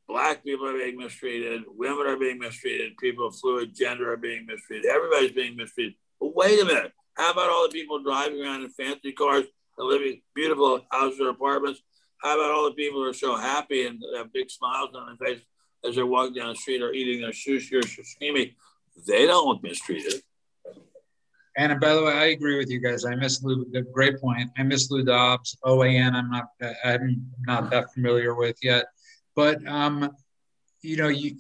Black people are being mistreated, women are being mistreated, people of fluid gender are being mistreated, everybody's being mistreated. But wait a minute, how about all the people driving around in fancy cars and living beautiful houses or apartments? How about all the people who are so happy and have big smiles on their face as they're walking down the street or eating their sushi or sashimi? They don't look mistreated. And by the way, I agree with you guys. I miss Lou. Great point. I miss Lou Dobbs. OAN. I'm not. I'm not that familiar with yet. But um, you know, you,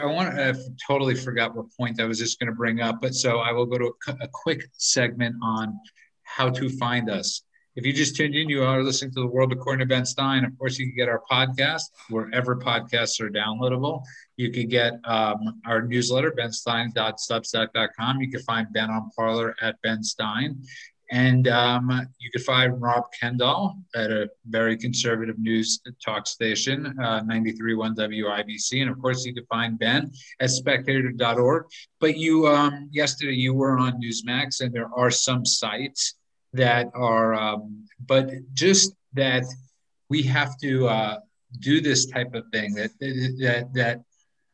I want. I totally forgot what point I was just going to bring up, but so I will go to a, a quick segment on how to find us. If you just tuned in, you are listening to the World According to Ben Stein. Of course, you can get our podcast wherever podcasts are downloadable. You can get um, our newsletter, benstein.substack.com. You can find Ben on Parler at Ben Stein. And um, you could find Rob Kendall at a very conservative news talk station, uh, 93.1 WIBC. And of course, you could find Ben at spectator.org. But you, um, yesterday, you were on Newsmax, and there are some sites that are, um, but just that we have to, uh, do this type of thing that that that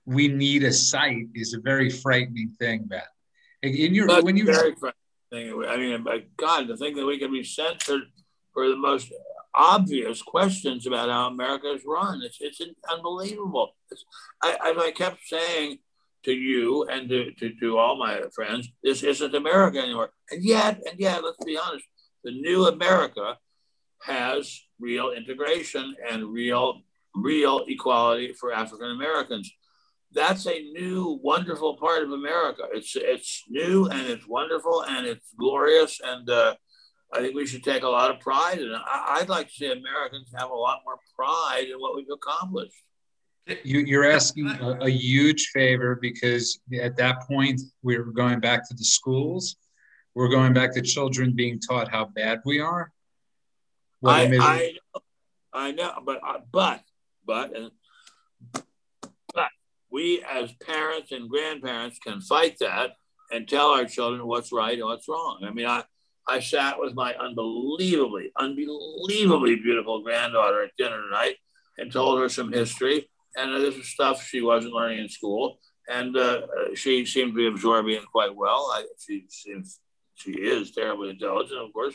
we need a site is a very frightening thing, Ben. In your when you very frightening. I mean, by God, to think that we can be censored for the most obvious questions about how America is run. It's, it's unbelievable. It's, I, I kept saying to you and to, to, to all my friends, this isn't America anymore. And yet, and yet, let's be honest, the new America has real integration and real, real equality for African Americans. That's a new, wonderful part of America. It's it's new and it's wonderful and it's glorious and uh, I think we should take a lot of pride in it. I, would like to see Americans have a lot more pride in what we've accomplished. You, are asking a, a, huge favor because at that point we're going back to the schools. We're going back to children being taught how bad we are. I, I, I know, but uh, but but and but we as parents and grandparents can fight that and tell our children what's right and what's wrong. I mean, I I sat with my unbelievably, unbelievably beautiful granddaughter at dinner tonight and told her some history. And this is stuff she wasn't learning in school. And uh, she seemed to be absorbing it quite well. I, she seems she is terribly intelligent, of course.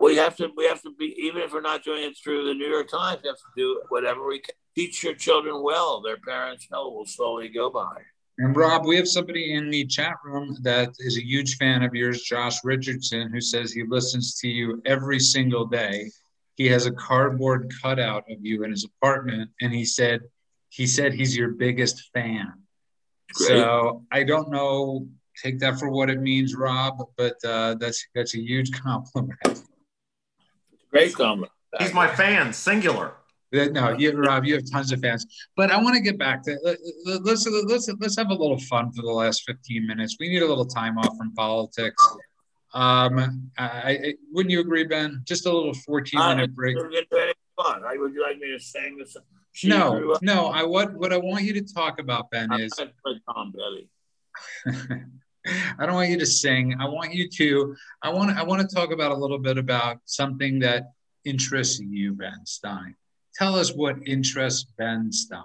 We have to we have to be even if we're not doing it through the New York Times, we have to do whatever we can. Teach your children well. Their parents know will slowly go by. And Rob, we have somebody in the chat room that is a huge fan of yours, Josh Richardson, who says he listens to you every single day. He has a cardboard cutout of you in his apartment, and he said he said he's your biggest fan. Great. So I don't know. Take that for what it means, Rob, but uh, that's that's a huge [laughs] compliment. Great compliment. He's my fan, singular. No, you, Rob, you have tons of fans. But I want to get back to let's let's let's have a little fun for the last fifteen minutes. We need a little time off from politics. Um, I, I wouldn't you agree, Ben? Just a little fourteen minute break. Fun. I Would you like me to sing this? She no, no. I what what I want you to talk about, Ben, is Tom Petty. [laughs] I don't want you to sing. I want you to. I want. I want to talk about a little bit about something that interests you, Ben Stein tell us what interests Ben Stein.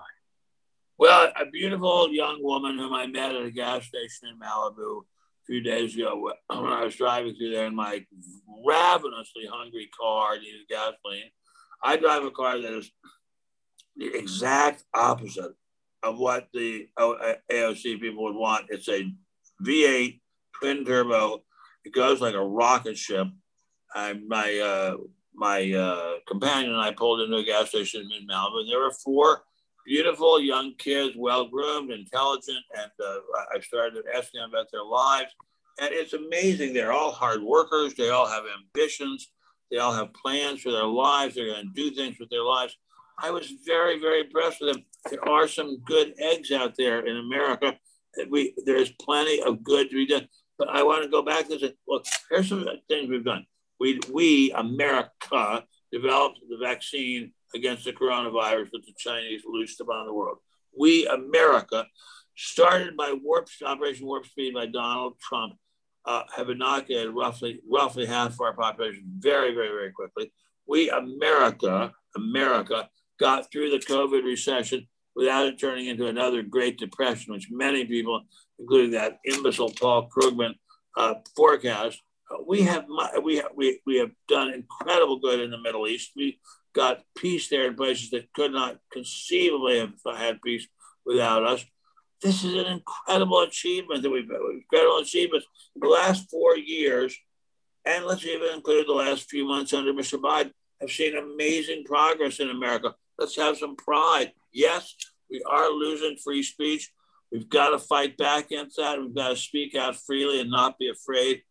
Well, a beautiful young woman whom I met at a gas station in Malibu a few days ago when I was driving through there in my ravenously hungry car, needed gasoline. I drive a car that is the exact opposite of what the AOC people would want. It's a V8 twin turbo. It goes like a rocket ship. I, my uh, my uh, companion and I pulled into a gas station in Malibu, there were four beautiful young kids, well groomed, intelligent, and uh, I started asking them about their lives. And it's amazing. They're all hard workers. They all have ambitions. They all have plans for their lives. They're going to do things with their lives. I was very, very impressed with them. There are some good eggs out there in America. We there's plenty of good to be done. But I want to go back to say, look, here's some things we've done we, we, America, developed the vaccine against the coronavirus that the Chinese loosed upon the world. We, America, started by warp, Operation Warp Speed by Donald Trump, uh, have inoculated roughly roughly half of our population very, very, very quickly. We, America, America, got through the COVID recession without it turning into another Great Depression, which many people, including that imbecile Paul Krugman, uh, forecast we have we have, we, we have done incredible good in the Middle East. We got peace there in places that could not conceivably have had peace without us. This is an incredible achievement that we've incredible achievements. The last four years, and let's even include the last few months under Mr. Biden, have seen amazing progress in America. Let's have some pride. Yes, we are losing free speech. We've got to fight back against that. We've got to speak out freely and not be afraid.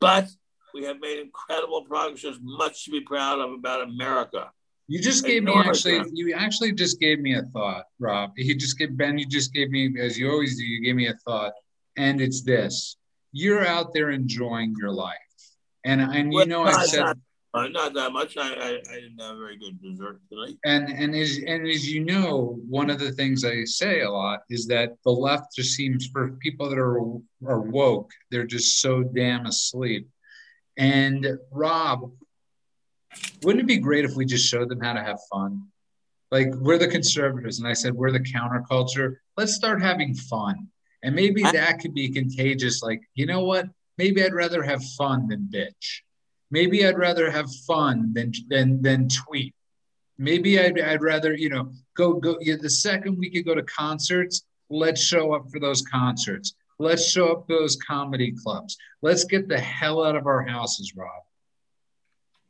But we have made incredible progress. There's much to be proud of about America. You just gave me actually. You actually just gave me a thought, Rob. He just gave Ben. You just gave me, as you always do. You gave me a thought, and it's this: you're out there enjoying your life, and and you know I said. Not, uh, not that much. I, I, I, didn't have very good dessert tonight. And and as and as you know, one of the things I say a lot is that the left just seems for people that are are woke, they're just so damn asleep and Rob, wouldn't it be great if we just showed them how to have fun? Like we're the conservatives, and I said we're the counterculture. Let's start having fun, and maybe that could be contagious. Like you know what? Maybe I'd rather have fun than bitch. Maybe I'd rather have fun than than than tweet. Maybe I'd, I'd rather you know go go. Yeah, the second we could go to concerts, let's show up for those concerts. Let's show up to those comedy clubs. Let's get the hell out of our houses, Rob.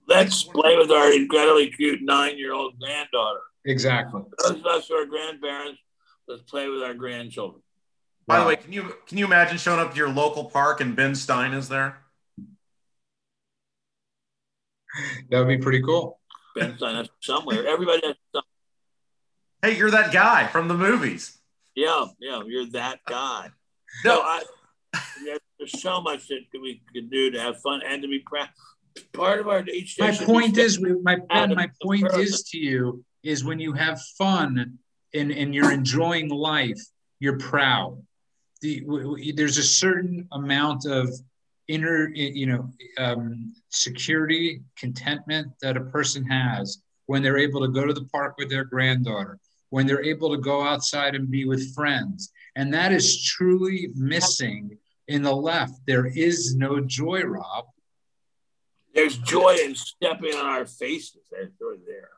Let's play with our incredibly cute nine-year-old granddaughter. Exactly. Those of us who are grandparents, let's play with our grandchildren. By wow. the way, can you can you imagine showing up to your local park and Ben Stein is there? That would be pretty cool. Ben Stein is somewhere. Everybody has somewhere. Hey, you're that guy from the movies. Yeah, yeah, you're that guy. No, I, there's so much that we could do to have fun and to be proud. Part of our each My point is, my my point is to you is when you have fun and and you're enjoying life, you're proud. The, there's a certain amount of inner, you know, um, security, contentment that a person has when they're able to go to the park with their granddaughter, when they're able to go outside and be with friends. And that is truly missing in the left. There is no joy, Rob. There's joy in stepping on our faces. There's joy there.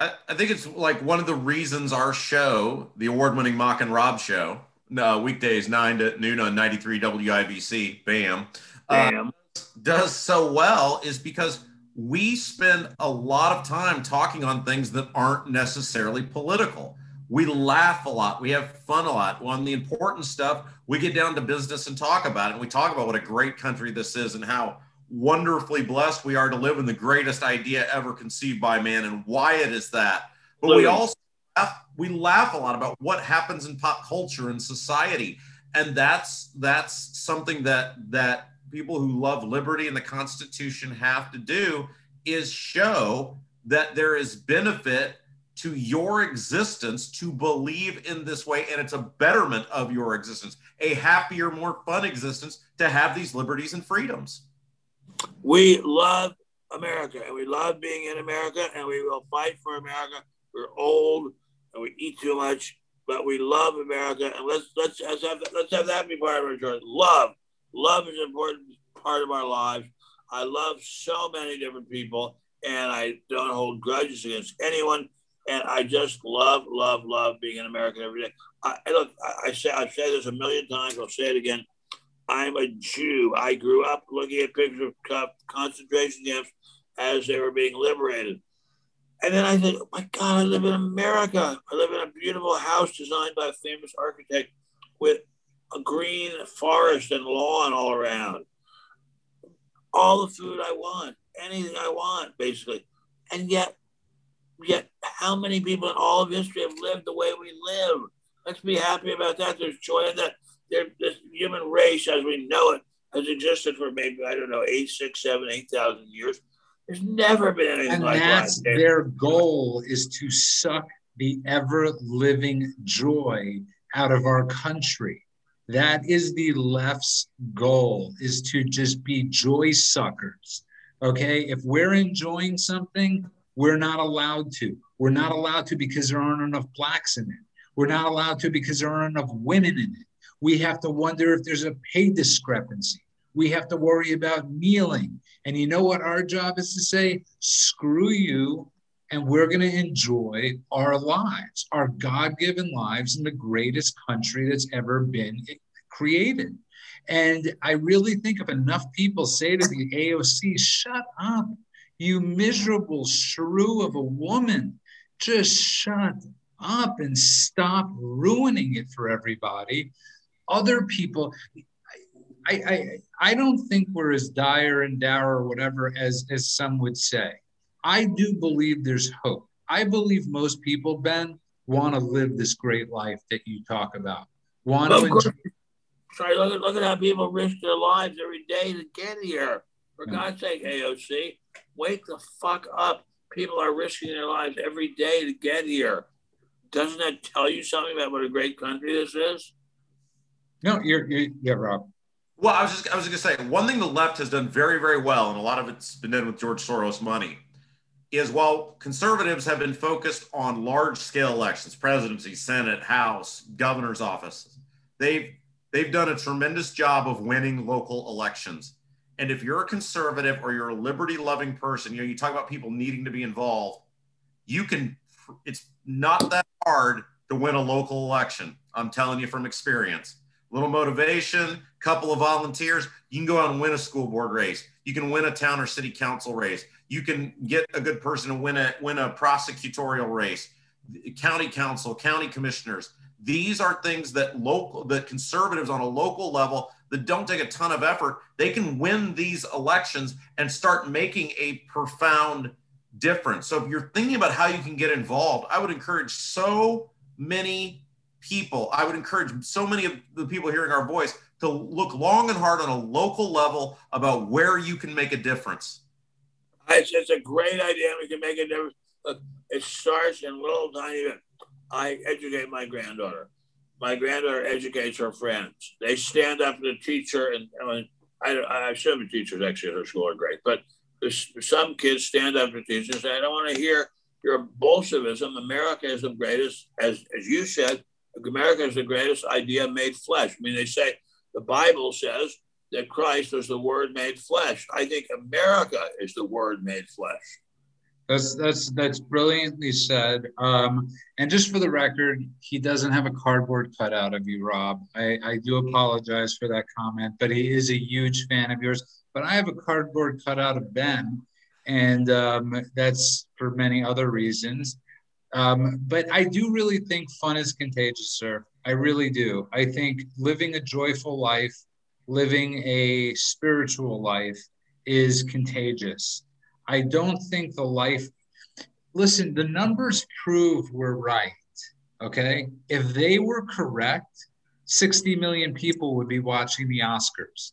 I, I think it's like one of the reasons our show, the award winning Mock and Rob show, uh, weekdays 9 to noon on 93 WIBC, BAM, BAM. Uh, does so well is because we spend a lot of time talking on things that aren't necessarily political. We laugh a lot. We have fun a lot. On the important stuff, we get down to business and talk about it. And we talk about what a great country this is and how wonderfully blessed we are to live in the greatest idea ever conceived by man and why it is that. But we also laugh, we laugh a lot about what happens in pop culture and society. And that's that's something that that people who love liberty and the Constitution have to do is show that there is benefit to your existence to believe in this way and it's a betterment of your existence a happier more fun existence to have these liberties and freedoms. We love america and we love being in america and we will fight for america. We're old and we eat too much but we love america. And let's let's, let's have let's have that be part of our journey. Love love is an important part of our lives. I love so many different people, and I don't hold grudges against anyone. And I just love, love, love being an American every day. I, look, I, I say I've said this a million times. I'll say it again. I'm a Jew. I grew up looking at pictures of concentration camps as they were being liberated. And then I said, oh my God, I live in America. I live in a beautiful house designed by a famous architect with a green forest and lawn all around. All the food I want, anything I want, basically. And yet, yet, how many people in all of history have lived the way we live? Let's be happy about that. There's joy in that. There, this human race, as we know it, has existed for maybe I don't know eight, six, seven, eight thousand years. There's never been anything and like that. And that's their goal is to suck the ever living joy out of our country. That is the left's goal is to just be joy suckers. Okay. If we're enjoying something, we're not allowed to. We're not allowed to because there aren't enough blacks in it. We're not allowed to because there aren't enough women in it. We have to wonder if there's a pay discrepancy. We have to worry about kneeling. And you know what our job is to say? Screw you and we're going to enjoy our lives, our God given lives in the greatest country that's ever been created. And I really think if enough people say to the AOC, shut up, you miserable shrew of a woman, just shut up and stop ruining it for everybody. Other people, I, I, I don't think we're as dire and dour or whatever as, as some would say. I do believe there's hope. I believe most people, Ben, want to live this great life that you talk about. Want to enjoy. Sorry, look at look at how people risk their lives every day to get here. For yeah. God's sake, AOC, wake the fuck up. People are risking their lives every day to get here. Doesn't that tell you something about what a great country this is? No, you're, you're yeah, Rob. Well, I was just I was going to say one thing the left has done very very well, and a lot of it's been done with George Soros money, is while conservatives have been focused on large scale elections, presidency, Senate, House, governor's offices, they've they've done a tremendous job of winning local elections. And if you're a conservative or you're a liberty loving person, you know, you talk about people needing to be involved, you can, it's not that hard to win a local election. I'm telling you from experience. Little motivation, couple of volunteers, you can go out and win a school board race. You can win a town or city council race. You can get a good person to win a win a prosecutorial race, county council, county commissioners. These are things that local that conservatives on a local level that don't take a ton of effort, they can win these elections and start making a profound difference. So if you're thinking about how you can get involved, I would encourage so many people, I would encourage so many of the people hearing our voice to look long and hard on a local level about where you can make a difference. It's, a great idea. We can make a difference. It starts in little tiny. I educate my granddaughter my granddaughter educates her friends. They stand up to the teacher, and I, mean, I, I of the teachers actually at her school are great, but some kids stand up to the teacher and say, "I don't want to hear your Bolshevism. America is the greatest, as as you said, America is the greatest idea made flesh." I mean, they say the Bible says that Christ was the Word made flesh. I think America is the Word made flesh. That's that's that's brilliantly said. Um, and just for the record, he doesn't have a cardboard cutout of you, Rob. I, I do apologize for that comment, but he is a huge fan of yours. But I have a cardboard cutout of Ben, and um, that's for many other reasons. Um, but I do really think fun is contagious, sir. I really do. I think living a joyful life, living a spiritual life, is contagious. I don't think the life, listen, the numbers prove we're right. Okay. If they were correct, 60 million people would be watching the Oscars.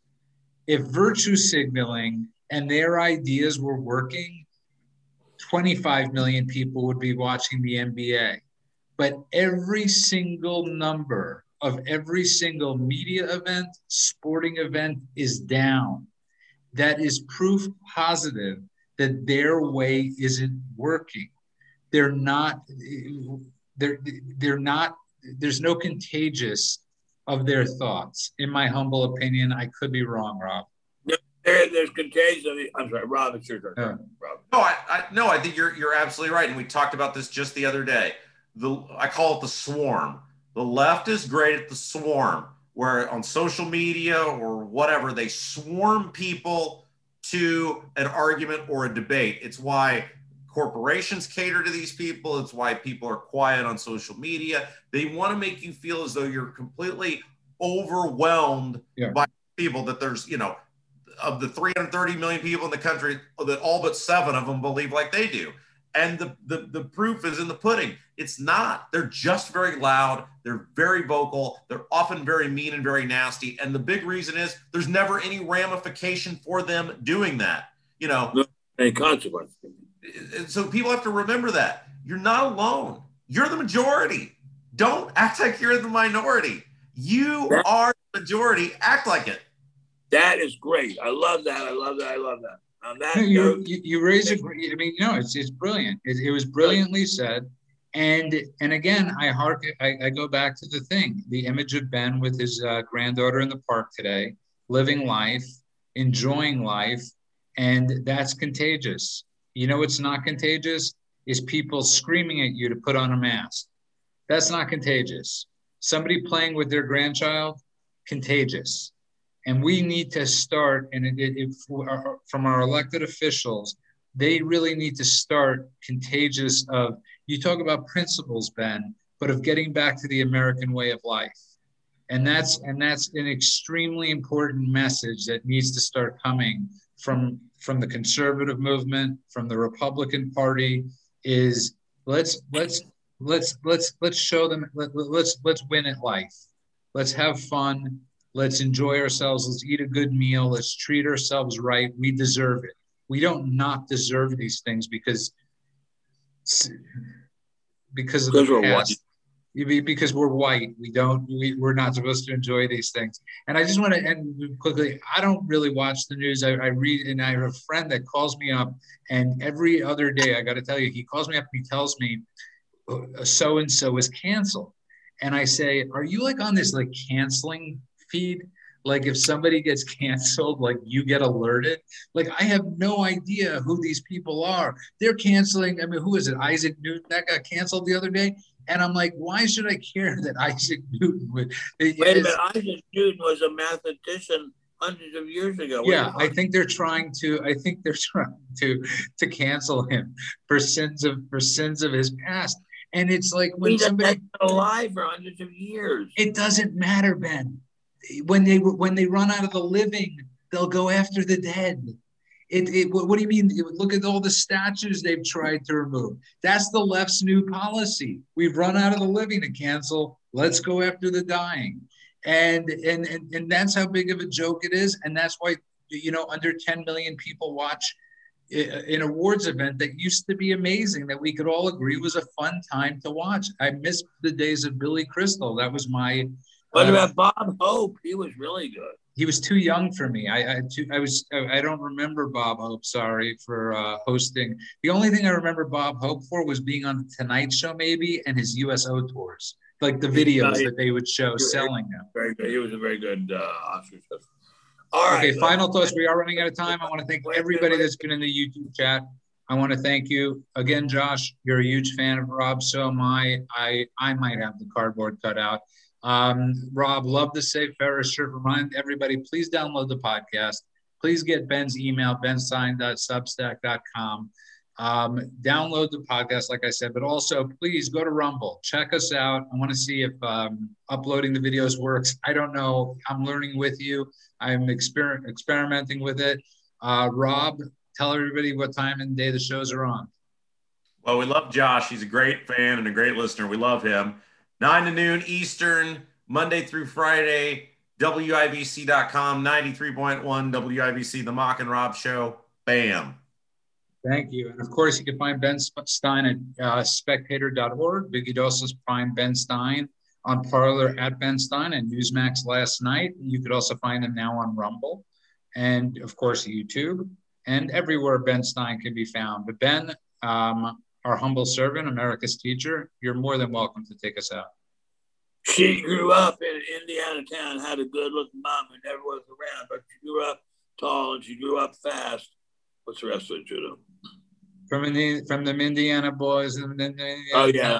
If virtue signaling and their ideas were working, 25 million people would be watching the NBA. But every single number of every single media event, sporting event is down. That is proof positive that their way isn't working. They're not, they're, they're not, there's no contagious of their thoughts. In my humble opinion, I could be wrong, Rob. There, there's contagious. I'm sorry, Rob. It's your turn. Yeah. Rob. No, I, I, no, I think you're you're absolutely right, and we talked about this just the other day. The I call it the swarm. The left is great at the swarm, where on social media or whatever they swarm people to an argument or a debate. It's why corporations cater to these people. It's why people are quiet on social media. They want to make you feel as though you're completely overwhelmed yeah. by people that there's, you know, of the 330 million people in the country, that all but seven of them believe like they do. And the, the, the proof is in the pudding. It's not. They're just very loud. They're very vocal. They're often very mean and very nasty. And the big reason is there's never any ramification for them doing that. You know, no, any consequence. So people have to remember that you're not alone. You're the majority. Don't act like you're the minority. You are the majority. Act like it. That is great. I love that. I love that. I love that on that you, note, you, you raise a I mean, you know, it's it's brilliant. It, it was brilliantly said. And and again, I hark I, I, go back to the thing, the image of Ben with his uh, granddaughter in the park today, living life, enjoying life, and that's contagious. You know, what's not contagious is people screaming at you to put on a mask. That's not contagious. Somebody playing with their grandchild, contagious. And we need to start, and it, it, from our elected officials, they really need to start contagious of, you talk about principles, Ben, but of getting back to the American way of life. And that's and that's an extremely important message that needs to start coming from from the conservative movement, from the Republican Party, is let's let's let's let's let's show them let, let's let's win at life. Let's have fun. Let's enjoy ourselves. Let's eat a good meal. Let's treat ourselves right. We deserve it. We don't not deserve these things because because of the past. because we're white. We don't. We, we're not supposed to enjoy these things. And I just want to end quickly. I don't really watch the news. I, I read, and I have a friend that calls me up, and every other day, I got to tell you, he calls me up and he tells me, oh, so and so is canceled, and I say, are you like on this like canceling feed? like if somebody gets [laughs] canceled like you get alerted like i have no idea who these people are they're canceling i mean who is it isaac newton that got canceled the other day and I'm like, why should I care [laughs] that Isaac Newton would? Wait a minute, Isaac Newton was a mathematician hundreds of years ago. yeah, I think they're trying to. I think they're [laughs] trying to to cancel him for sins of for sins of his past. And it's like when He's somebody alive for hundreds of years. It doesn't matter, Ben. When they when they run out of the living, they'll go after the dead. It, it, what, do you mean? Look at all the statues they've tried to remove. That's the left's new policy. We've run out of the living to cancel. Let's go after the dying. And, and, and, and that's how big of a joke it is. And that's why, you know, under 10 million people watch eh, eh, an awards event that used to be amazing that we could all agree was a fun time to watch. I miss the days of Billy Crystal. That was my. What uh, about Bob Hope? He was really good he was too young for me. I I, too, I was I don't remember Bob Hope. Sorry for uh, hosting. The only thing I remember Bob Hope for was being on the Tonight Show, maybe, and his USO tours, like the videos that they would show selling them. Very good. He was a very good uh, Oscar. All right. Okay. Final thoughts. We are running out of time. I want to thank everybody that's been in the YouTube chat. I want to thank you again, Josh. You're a huge fan of Rob, so am I. I I might have the cardboard cut out. Um, Rob, love the Save Ferris shirt. Remind everybody, please download the podcast. Please get Ben's email, benstein.substack.com. Um, download the podcast, like I said, but also please go to Rumble. Check us out. I want to see if um, uploading the videos works. I don't know. I'm learning with you. I'm exper- experimenting with it. Uh, Rob, tell everybody what time and day the shows are on. Well, we love Josh. He's a great fan and a great listener. We love him. 9 to noon Eastern, Monday through Friday, WIBC.com, 93.1 WIBC, The Mock and Rob Show. Bam. Thank you. And of course, you can find Ben Stein at uh, spectator.org. Vicky could Prime Ben Stein on Parler at Ben Stein and Newsmax last night. You could also find him now on Rumble and, of course, YouTube and everywhere Ben Stein can be found. But Ben, um, our humble servant, America's teacher, you're more than welcome to take us out. She grew up in Indiana town, had a good looking mom who never was around, but she grew up tall and she grew up fast. What's the rest of it, Judo? From the from the Indiana boys and then oh yeah,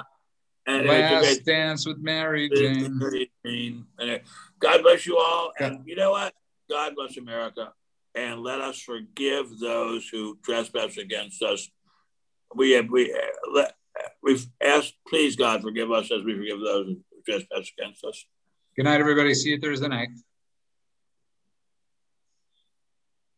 and last dance with Mary Jane. Uh, God bless you all, and you know what? God bless America, and let us forgive those who trespass against us we have we uh, we've asked, please God forgive us as we forgive those who trespass against us. Good night, everybody. See you Thursday night.